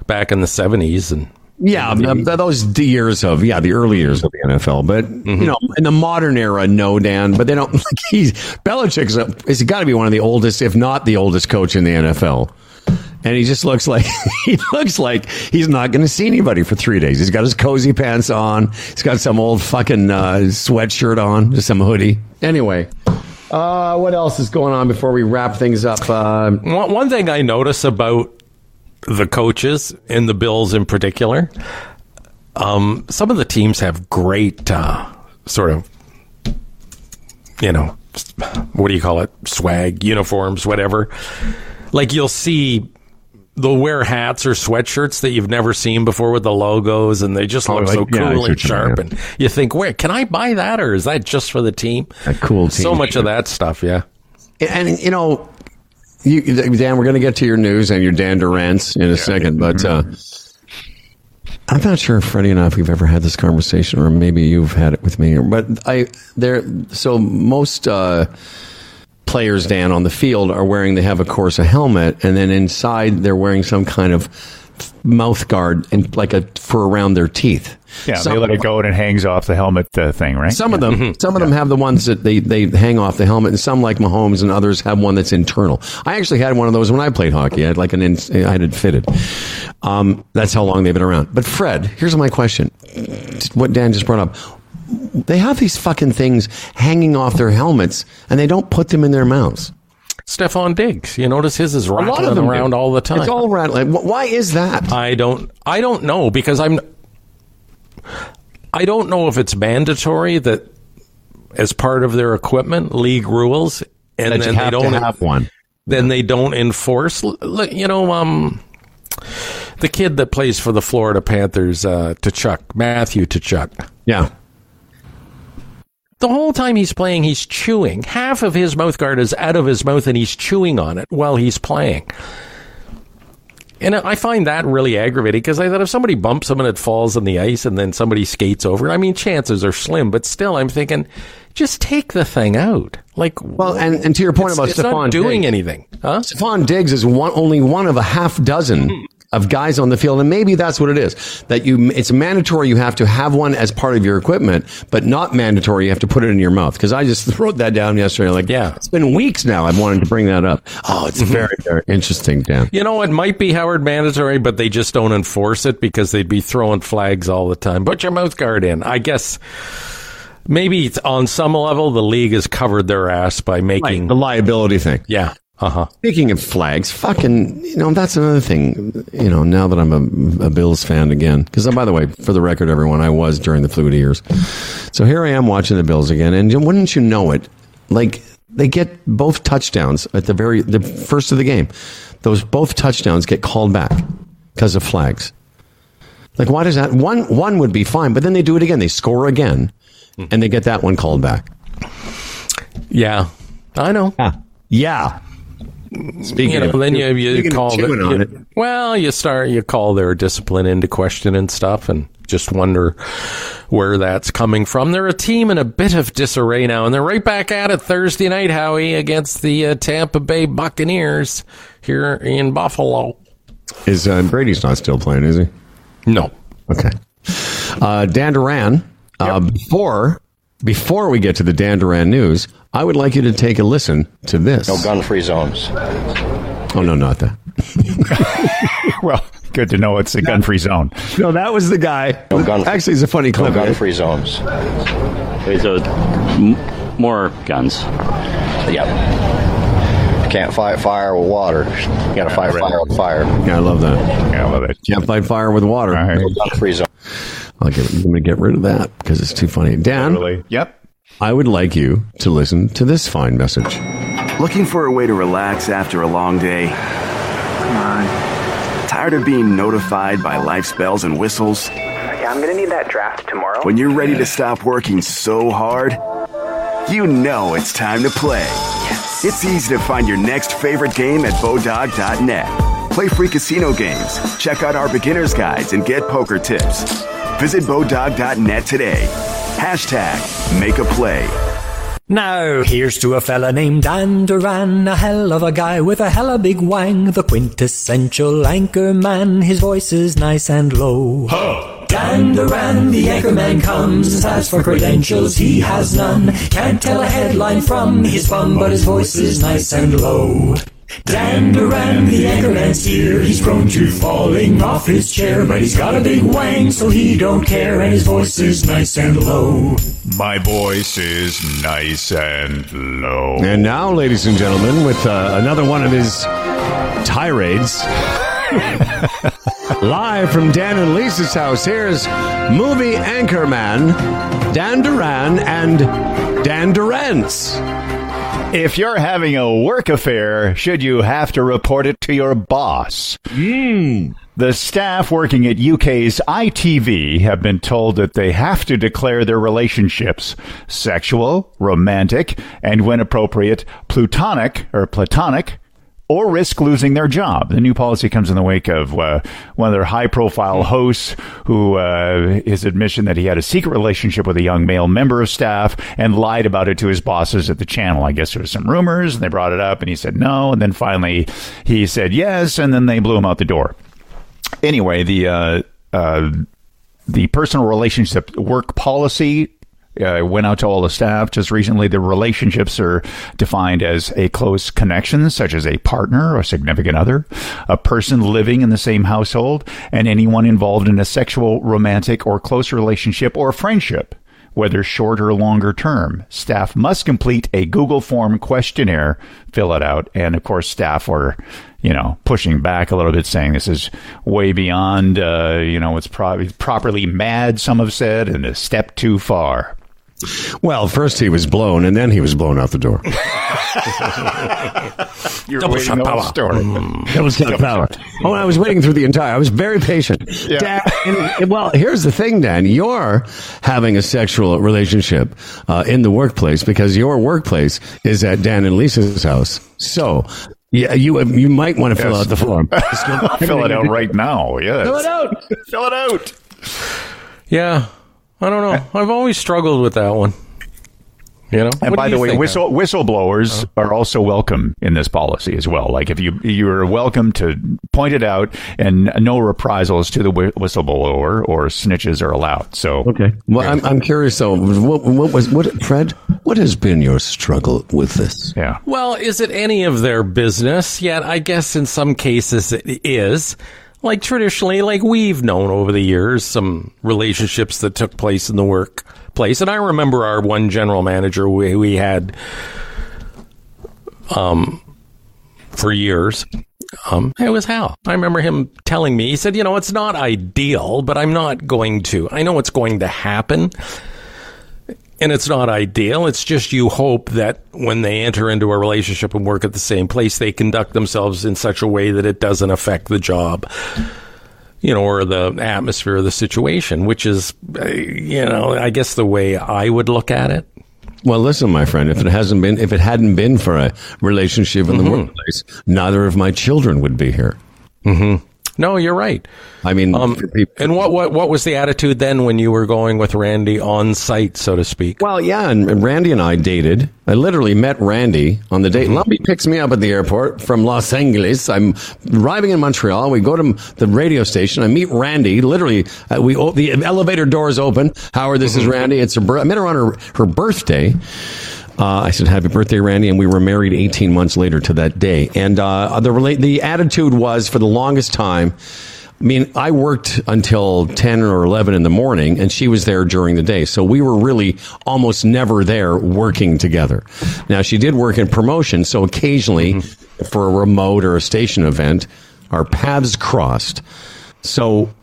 back in the seventies and Yeah, th- th- those years of yeah, the early years of the NFL. But Mm-hmm. you know, in the modern era, no, Dan. But they don't. Like he's Belichick's. A, he's got to be one of the oldest, if not the oldest, coach in the NFL. And he just looks like he looks like he's not going to see anybody for three days. He's got his cozy pants on. He's got some old fucking uh, sweatshirt on, just some hoodie. Anyway, uh, what else is going on before we wrap things up? Uh, One, one thing I notice about the coaches and the Bills in particular, um, some of the teams have great uh, sort of, you know, what do you call it? Swag, uniforms, whatever. Like you'll see. They'll wear hats or sweatshirts that you've never seen before with the logos, and they just Oh, look like- so yeah, I see cool what and sharp. And you think, where can I buy that, or is that just for the team? a cool team. So much of that stuff, yeah. And you know, you, Dan, we're going to get to your news and your Dan Durant's in a second, but uh, I'm not sure, Freddie and I, if we've ever had this conversation, or maybe you've had it with me. But I there, so most uh, players, Dan, on the field are wearing. They have, of course, a helmet, and then inside they're wearing some kind of mouth guard and like a for around their teeth. Yeah, Some- they let it go and it hangs off the helmet uh, thing, right? some of them, some of them have the ones that they, they hang off the helmet, and some like Mahomes, and others have one that's internal. I actually had one of those when I played hockey. I had like an, in, I had it fitted. Um, that's how long they've been around. But Fred, here's my question: What Dan just brought up, they have these fucking things hanging off their helmets, and they don't put them in their mouths. Stefon Diggs, you notice his is A lot of rattling them around do. all the time. It's all rattling. Why is that? I don't I don't know because I'm I don't know if it's mandatory that as part of their equipment league rules and That you then have they don't to have one. then they don't enforce you know um the kid that plays for the Florida Panthers uh Chuck Matthew Tkachuk Yeah. The whole time he's playing he's chewing half of his mouth guard is out of his mouth and he's chewing on it while he's playing and I find that really aggravating because I thought if somebody bumps him and it falls on the ice and then somebody skates over, I mean, chances are slim, but still, I'm thinking, just take the thing out. Like, Well, and, and to your point about not doing Diggs, anything, huh? Stefon Diggs is one, only one of a half dozen hmm. Of guys on the field, and maybe that's what it is. That you, it's mandatory you have to have one as part of your equipment, but not mandatory you have to put it in your mouth. Because I just wrote that down yesterday. Like, Yeah. it's been weeks now. I've wanted to bring that up. Oh, it's mm-hmm. very, very interesting, Dan. You know, it might be Howard mandatory, but they just don't enforce it because they'd be throwing flags all the time. Put your mouth guard in. I guess maybe it's on some level the league has covered their ass by making. The liability thing. yeah. Uh huh. Speaking of flags, fucking, you know, that's another thing, you know, now that I'm a, a Bills fan again. Because, by the way, for the record, everyone, I was during the fluid years. So here I am watching the Bills again. And wouldn't you know it? Like, they get both touchdowns at the very, the first of the game. Those both touchdowns get called back because of flags. Like, why does that? One, one would be fine, but then they do it again. They score again, and they get that one called back. Yeah. I know. Yeah. Yeah. Speaking you know, of, then you, you call the, on you- it. well, you start you call their discipline into question and stuff, and just wonder where that's coming from. They're a team in a bit of disarray now, and they're right back at it Thursday night, Howie, against the uh, Tampa Bay Buccaneers here in Buffalo. Is uh, Brady's not still playing? Is he? No, Okay. Uh, Dan Duran. Uh, before before we get to the Dan Duran news, I would like you to take a listen to this. No gun-free zones. Oh no, not that. Well, good to know it's a gun-free zone. No, that was the guy. No gun- Actually, it's a funny No clip. gun-free zones. Okay, so m- more guns. Yep. Can't fight fire with water. You gotta fight fire with fire. yeah, I love that. Yeah, I love it. Can't fight fire with water. All right. No gun-free zone. I'll get, I'm going to get rid of that because it's too funny. Dan, Totally. Yep. I would like you to listen to this fine message. Looking for a way to relax after a long day? Come on. Tired of being notified by life's bells and whistles? Yeah, I'm gonna need that draft tomorrow. When you're ready to stop working so hard, you know it's time to play. Yes. It's easy to find your next favorite game at Bodog.net. Play free casino games, check out our beginner's guides, and get poker tips. Visit Bodog.net today. Hashtag make a play. Now, here's to a fella named Dan Duran, a hell of a guy with a hella big wang, the quintessential anchor man. His voice is nice and low. Dan Duran, the anchorman comes. As for credentials, he has none. Can't tell a headline from his bum, but his voice is nice and low. Dan Duran, the anchorman's here. He's prone to falling off his chair, but he's got a big wang, so he don't care, and his voice is nice and low. My voice is nice and low. And now, ladies and gentlemen, with uh, another one of his tirades, live from Dan and Lisa's house, here's movie anchorman Dan Duran and Dan Durant's. If you're having a work affair, should you have to report it to your boss? Hmm. The staff working at UK's ITV have been told that they have to declare their relationships sexual, romantic, and when appropriate, plutonic or platonic or risk losing their job. The new policy comes in the wake of uh, one of their high profile hosts who uh, his admission that he had a secret relationship with a young male member of staff and lied about it to his bosses at the channel. I guess there was some rumors and they brought it up and he said no. And then finally he said yes. And then they blew him out the door. Anyway, the, uh, uh, the personal relationship work policy uh, went out to all the staff just recently. The relationships are defined as a close connection, such as a partner or significant other, a person living in the same household, and anyone involved in a sexual, romantic, or close relationship or friendship. Whether short or longer term, staff must complete a Google form questionnaire, fill it out, and of course, staff are, you know, pushing back a little bit, saying this is way beyond, uh, you know, it's pro- properly mad. Some have said, and a step too far. Well, first he was blown, and then he was blown out the door. You're Double shot power. story. That was kind of power. Oh, I was waiting through the entire. I was very patient. Dan, and- well, here's the thing, Dan. You're having a sexual relationship uh, in the workplace because your workplace is at Dan and Lisa's house. So, yeah, you you might want to fill Yes. out the form. Fill it out right now. Yes. Fill it out. Fill it out. Yeah, I don't know. I've always struggled with that one. You know, And What by the way, think? whistle, whistleblowers uh-huh. are also welcome in this policy as well. Like if you you are welcome to point it out, and no reprisals to the whistleblower or snitches are allowed. So Okay. Well, I'm, I'm curious though. What, what was what, Fred? What has been your struggle with this? Yeah. Well, is it any of their business? Yet, I guess in some cases it is. Like traditionally, like we've known over the years, some relationships that took place in the workplace. And I remember our one general manager we, we had um, for years. Um, it was Hal. I remember him telling me, he said, you know, it's not ideal, but I'm not going to. I know it's going to happen and it's not ideal. It's just you hope that when they enter into a relationship and work at the same place, they conduct themselves in such a way that it doesn't affect the job, you know, or the atmosphere of the situation, which is, uh, you know, I guess the way I would look at it. Well, listen, my friend. If it hasn't been, if it hadn't been for a relationship in the workplace, neither of my children would be here. Mm-hmm. No, you're right. I mean, Um, people- and what, what what was the attitude then when you were going with Randy on site, so to speak? Well, yeah, and and Randy and I dated. I literally met Randy on the date. Lumpy picks me up at the airport from Los Angeles. I'm arriving in Montreal. We go to the radio station. I meet Randy. Literally, uh, we the elevator doors open. Howard, this is Randy. It's her. I met her on her her birthday. Uh, I said, "Happy birthday, Randy!" And we were married 18 months later to that day. And uh, the rela- the attitude was for the longest time. I mean, I worked until 10 or 11 in the morning, and she was there during the day. So we were really almost never there working together. Now, she did work in promotion, so occasionally for a remote or a station event, our paths crossed. So,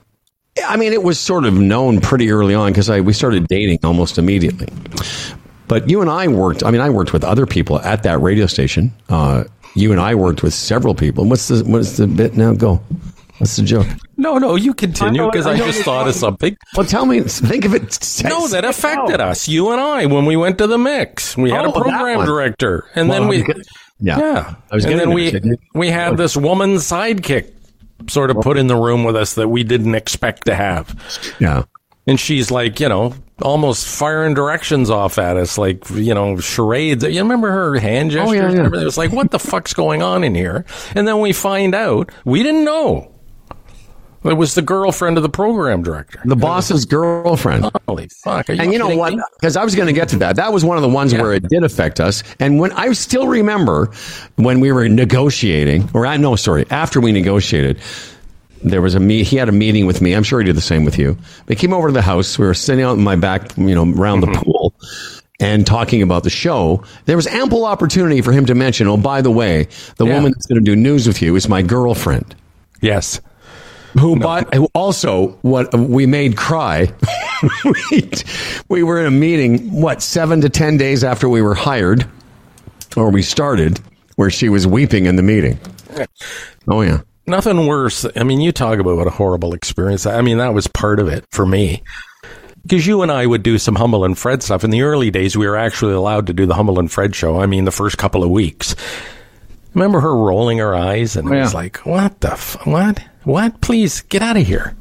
I mean, it was sort of known pretty early on because we started dating almost immediately. But you and I worked, I mean, I worked with other people at that radio station. Uh, you and I worked with several people. What's the, what's the bit now? Go. What's the joke? No, no, you continue because I I, know just you're thought of something. Well, tell me, think of it. No, that affected us, you and I, when we went to the mix. We had Oh, a program director, and Well, then we, because- yeah. yeah, I was and getting then we Sidney. we had this woman sidekick sort of put in the room with us that we didn't expect to have, Yeah. And she's like, you know, almost firing directions off at us, like you know, charades. You remember her hand gestures? Oh, yeah, yeah. It was like, what the fuck's going on in here? And then we find out we didn't know. It was the girlfriend of the program director. The boss's girlfriend. Holy fuck! Are And you know what? Because I was going to get to that. That was one of the ones Yeah. where it did affect us. And when I still remember when we were negotiating, or I no, sorry, after we negotiated, there was a meet. He had a meeting with me. I'm sure he did the same with you. They came over to the house. We were sitting out in my back, you know, around the mm-hmm. pool. And talking about the show, there was ample opportunity for him to mention, oh, by the way, the Yeah. woman that's going to do news with you is my girlfriend. Yes. who but who also what we made cry we, we were in a meeting what seven to ten days after we were hired or we started where she was weeping in the meeting oh yeah Nothing worse. I mean, you talk about what a horrible experience. I mean, that was part of it for me. Because you and I would do some Humble and Fred stuff. In the early days, we were actually allowed to do the Humble and Fred show. I mean, the first couple of weeks. Remember her rolling her eyes and it was like, what the, f- what? What? Please get out of here.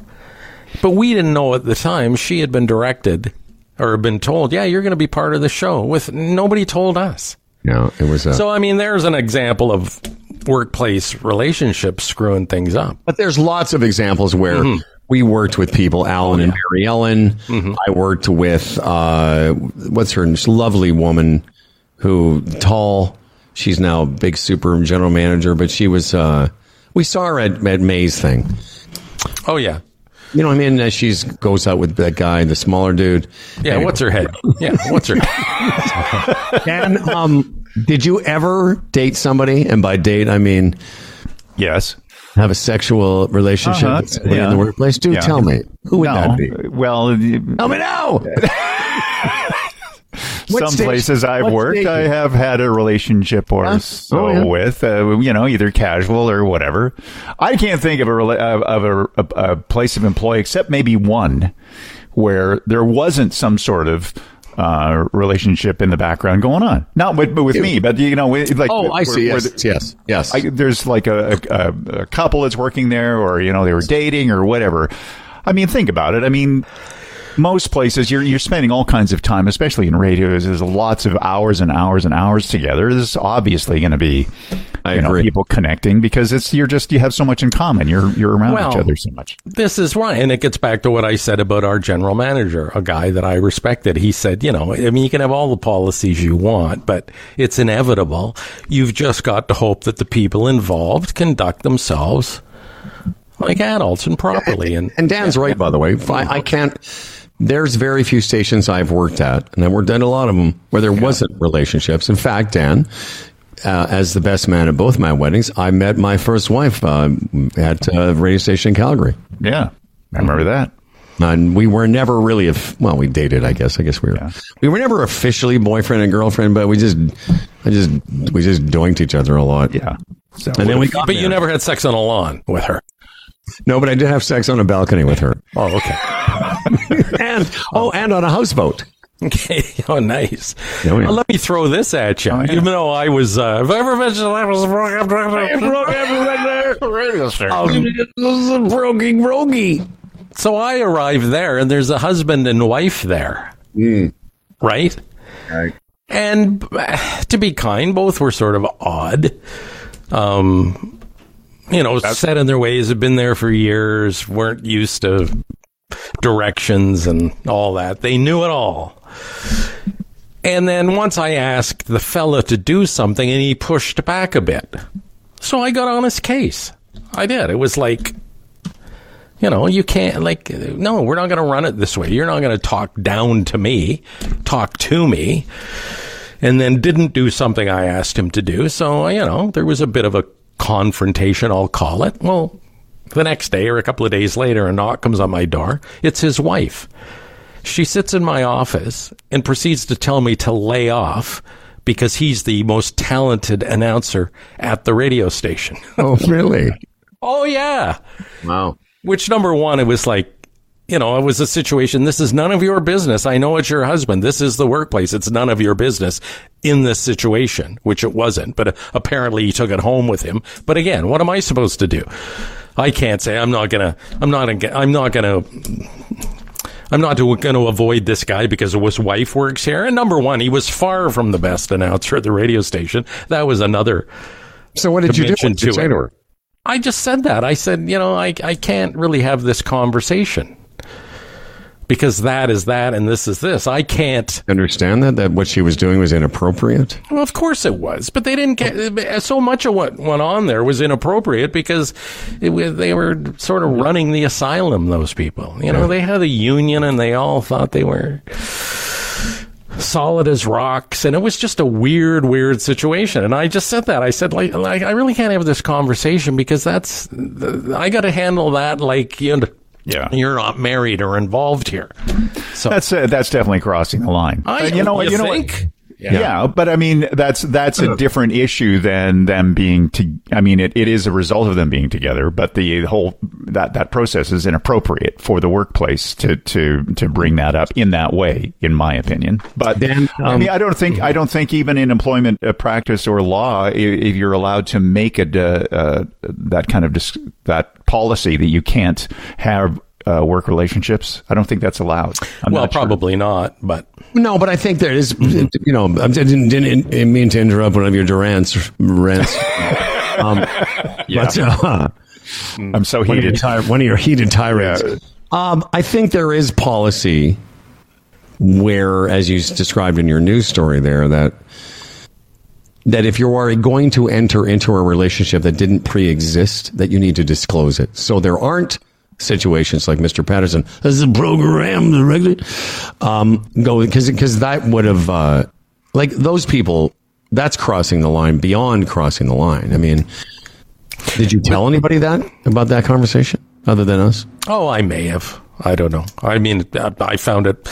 But we didn't know at the time she had been directed or been told, yeah, you're going to be part of the show with nobody told us. yeah it was uh, So, I mean, there's an example of workplace relationships screwing things up. but there's lots of examples where we worked with people alan and mary ellen i worked with uh what's her lovely woman who tall she's now a big super general manager but she was uh we saw her at, at may's thing Oh, yeah. You know what I mean? Uh, She's goes out with that guy, the smaller dude. Yeah, what's her head? Yeah, what's her head? And um, did you ever date somebody? And by date, I mean Yes. have a sexual relationship Uh-huh. with somebody Yeah. in the workplace? Do Yeah. tell me. Who would that be? Well, you- Tell me now. Some stage- places I've worked, stage- I have had a relationship or Huh? so Oh, yeah. with, uh, you know, either casual or whatever. I can't think of a of, of a, a, a place of employ except maybe one where there wasn't some sort of uh, relationship in the background going on. Not with, but with me, but you know, with- like Oh, I see. Yes, the- yes, yes. I, there's like a, a, a couple that's working there, or you know, they were dating or whatever. I mean, think about it. I mean, most places you're you're spending all kinds of time, especially in radios. There's lots of hours and hours and hours together. There's obviously going to be, I you know, agree. people connecting because it's you're just you have so much in common. You're you're around Well, each other so much. This is right. And it gets back to what I said about our general manager, a guy that I respected. He said, you know, I mean, you can have all the policies you want, but it's inevitable. You've just got to hope that the people involved conduct themselves like adults and properly. And, And Dan's right, by the way. I, I can't. There's very few stations I've worked at, and I worked at a lot of them where there wasn't relationships. In fact, Dan, uh, as the best man at both my weddings, I met my first wife uh, at a radio station in Calgary. Yeah, I remember that. And we were never really, of well, we dated, I guess. I guess we were, we were never officially boyfriend and girlfriend, but we just, I just, we just doinked each other a lot. Yeah. So, and then we got but you never had sex on a lawn with her. No, but I did have sex on a balcony with her. Oh, okay. and oh, and on a houseboat. Okay. Oh, nice. Yeah, yeah. Well, let me throw this at you. Even though I was, uh, if I ever mentioned I was Um, brogy, brogy. So I arrive there, and there's a husband and wife there, right? Right. And uh, to be kind, both were sort of odd. Um, you know, set in their ways, have been there for years, weren't used to directions and all that. They knew it all. And then once I asked the fella to do something, and he pushed back a bit. So I got on his case. I did. It was like, you know, you can't, like, no, we're not going to run it this way. You're not going to talk down to me, talk to me. And then didn't do something I asked him to do. So, you know, there was a bit of a confrontation, I'll call it. Well, the next day or a couple of days later, a knock comes on my door. It's his wife. She sits in my office and proceeds to tell me to lay off because he's the most talented announcer at the radio station. Oh, really? oh, yeah. Wow. Which number one, it was like, you know, it was a situation. This is none of your business. I know it's your husband. This is the workplace. It's none of your business in this situation, which it wasn't. But apparently he took it home with him. But again, what am I supposed to do? I can't say I'm not gonna. I'm not. I'm not gonna. I'm not going to avoid this guy because his wife works here. And number one, he was far from the best announcer at the radio station. That was another. So what did you do? What did you to say to her? I just said that. I said, you know, I, I can't really have this conversation because that is that and this is this. I can't. Understand that that what she was doing was inappropriate. Well, of course it was, but they didn't get so much of what went on there was inappropriate because it they were sort of running the asylum. Those people, you know, they had a union and they all thought they were solid as rocks, and it was just a weird, weird situation. And I just said that I said like, like I really can't have this conversation because that's I got to handle that like you know. Yeah. You're not married or involved here. So That's uh, that's definitely crossing the line. I, But you know what? you You know think? What? Yeah. but I mean that's that's a different issue than them being to. I mean, it, it is a result of them being together, but the whole that that process is inappropriate for the workplace to to to bring that up in that way, in my opinion. But Dan, I um, mean, I don't think I don't think even in employment uh, practice or law, if, if you're allowed to make a uh, that kind of dis- that policy that you can't have. Uh, work relationships. I don't think that's allowed. I'm well, not sure. probably not, but No, but I think there is, you know, I didn't, didn't, didn't mean to interrupt one of your Duran's rants. um, But, uh, I'm so one of, your heated. one of your heated tirades. Um, I think there is policy where, as you described in your news story there, that that if you are going to enter into a relationship that didn't pre-exist, that you need to disclose it. So there aren't situations like Mr. Patterson. This is a program, the regular. Um, go because because that would have uh, like those people. That's crossing the line beyond crossing the line. I mean, did you tell anybody that about that conversation other than us? Oh, I may have. I don't know. I mean, uh, I found it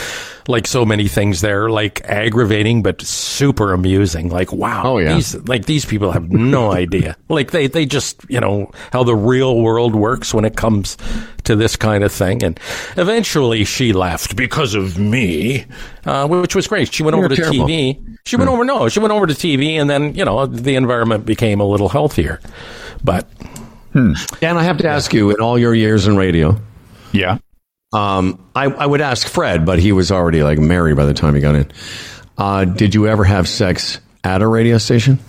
like so many things there, like aggravating but super amusing. Like, wow, Oh, yeah. these like these people have no idea. Like they they just you know how the real world works when it comes to this kind of thing. And eventually, she left because of me, uh, which was great. She went You're over to terrible. TV. She went over no, she went over to TV, and then you know the environment became a little healthier. But Dan, I have to ask you, in all your years in radio, Yeah. Um, I, I would ask Fred, but he was already like married by the time he got in. Uh, did you ever have sex at a radio station?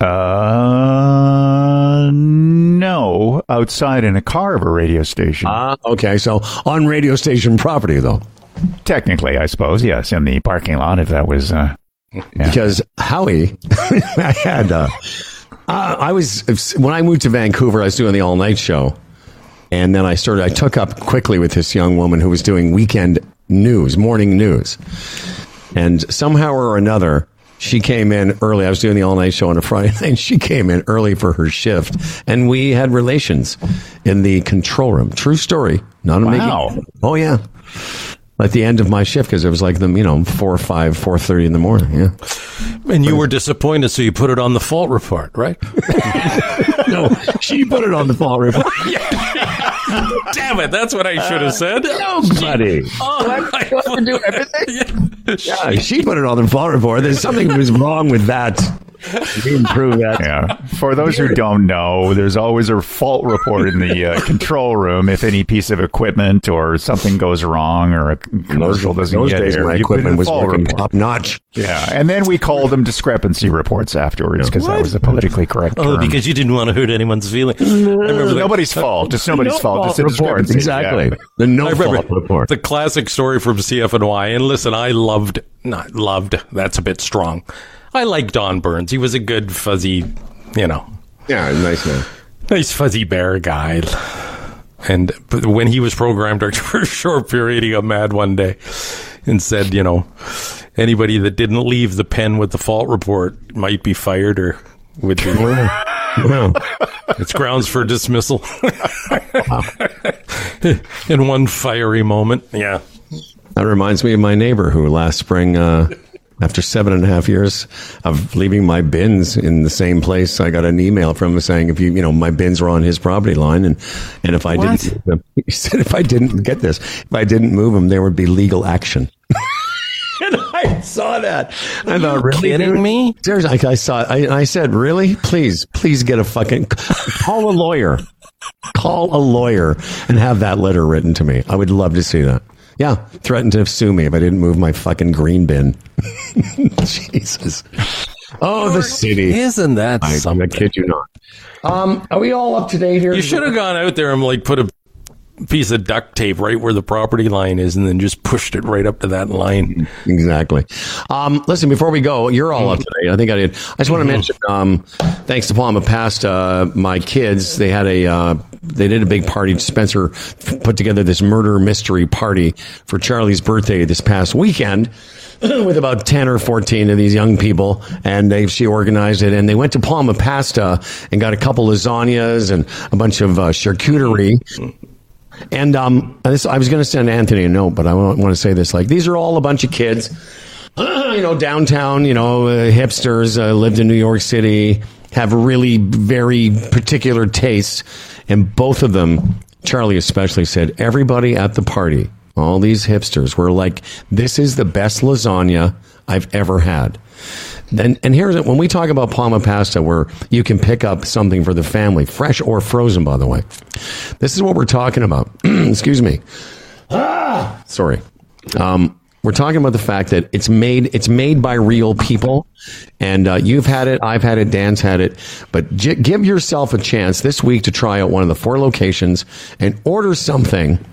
Uh, no, outside in a car of a radio station. Ah, okay. So on radio station property, though. Technically, I suppose, yes, in the parking lot, if that was. Uh, yeah. Because Howie, I had, uh, uh, I was, when I moved to Vancouver, I was doing the all night show. And then I started, I took up quickly with this young woman who was doing weekend news, morning news. And somehow or another, she came in early. I was doing the all night show on a Friday night. And she came in early for her shift, and we had relations in the control room. True story. Not a Wow. making. Oh yeah. At the end of my shift, because it was like the you know four, five, four thirty in the morning. Yeah. And you were disappointed, so you put it on the fault report, right? no, she put it on the fault report. Damn it, that's what I should have said. Nobody. Oh, I to do everything. Yeah, she put it on the fault report. There's something was wrong with that. You didn't prove that. Yeah. For those who don't know, there's always a fault report in the uh, control room if any piece of equipment or something goes wrong or a commercial doesn't Those get days, here. my you equipment was fault working top notch. Yeah, and then we called them discrepancy reports afterwards because that was the politically correct Oh, term. because you didn't want to hurt anyone's feelings. I nobody's fault. It's nobody's No fault. It's a fault report. Exactly. Yeah. The no fault report. the classic story from CFNY. And listen, I loved, not loved, that's a bit strong. I like Don Burns. He was a good, fuzzy, you know, yeah, nice man. nice fuzzy bear guy. And when he was program director for a short period, he got mad one day and said, you know, anybody that didn't leave the pen with the fault report might be fired or would be. Wow. It's grounds for dismissal. In one fiery moment. Yeah. That reminds me of my neighbor who last spring, uh, after seven and a half years of leaving my bins in the same place, I got an email from him saying if you, you know, my bins were on his property line, and and if I didn't, he said if I didn't get this, if I didn't move them, there would be legal action. And I saw that. I thought, really, kidding dude? me? Seriously, I, I saw it. I, I said, really? Please, please get a fucking call a lawyer. Call a lawyer and have that letter written to me. I would love to see that. Yeah, threatened to sue me if I didn't move my fucking green bin. Jesus. Oh, the city. Isn't that I, I something? kid you not. Um, are we all up to date here? You should have gone out there and like put a piece of duct tape right where the property line is and then just pushed it right up to that line. Exactly. Um, listen, before we go, you're all up to date. I think I did. I just want to mention, um, thanks to Palma Pasta, my kids, they had a, uh, they did a big party. Spencer put together this murder mystery party for Charlie's birthday this past weekend. With about 10 or 14 of these young people, and they, she organized it, and they went to Palma Pasta and got a couple lasagnas and a bunch of uh, charcuterie. And um, this, I was going to send Anthony a note, but I want, to say this: like these are all a bunch of kids, you know, downtown, you know, uh, hipsters, uh, lived in New York City, have really very particular tastes, and both of them, Charlie especially, said everybody at the party, all these hipsters, were like, "This is the best lasagna I've ever had." And, and here's it when we talk about Palma pasta, where you can pick up something for the family, fresh or frozen, by the way. This is what we're talking about. Excuse me. Ah, sorry. Um, we're talking about the fact that it's made it's made by real people, and uh, you've had it, I've had it, Dan's had it. But give yourself a chance this week to try out one of the four locations and order something.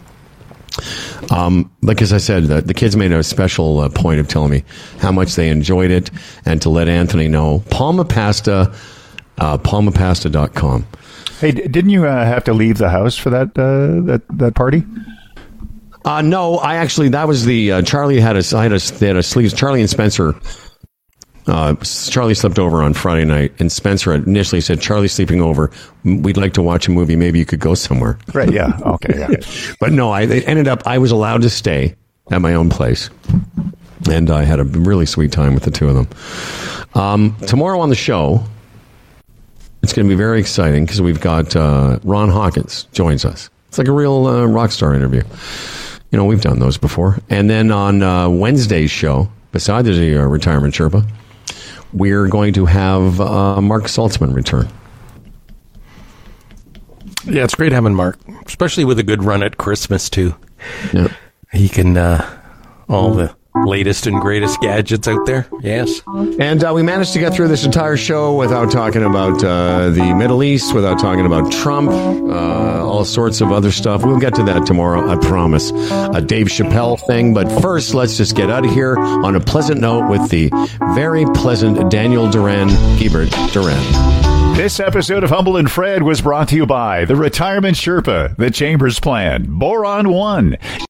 Um, like as I said, the, the kids made a special uh, point of telling me how much they enjoyed it, and to let Anthony know. Palma Pasta, uh, palmapasta.com. Hey, d- didn't you uh, have to leave the house for that uh, that that party? Uh, no, I actually that was the uh, Charlie had a I had a they had a sleep. Charlie and Spencer. Uh, Charlie slept over on Friday night, and Spencer initially said, "Charlie's sleeping over. We'd like to watch a movie. Maybe you could go somewhere." Right. Yeah. Okay. Yeah. But no, I it ended up. I was allowed to stay at my own place, and I had a really sweet time with the two of them. Um, tomorrow on the show, it's going to be very exciting because we've got uh, Ron Hawkins joins us. It's like a real uh, rock star interview. You know, we've done those before. And then on uh, Wednesday's show, besides the uh, retirement Sherpa, we're going to have uh, Marc Saltzman return. Yeah, it's great having Marc, especially with a good run at Christmas too. Yeah. He can uh, all the latest and greatest gadgets out there. Yes. And uh, we managed to get through this entire show without talking about uh, the Middle East, without talking about Trump, uh, all sorts of other stuff. We'll get to that tomorrow, I promise. A Dave Chappelle thing. But first, let's just get out of here on a pleasant note with the very pleasant Daniel Duran, Hebert Duran. This episode of Humble and Fred was brought to you by the Retirement Sherpa, the Chambers Plan, Boron One,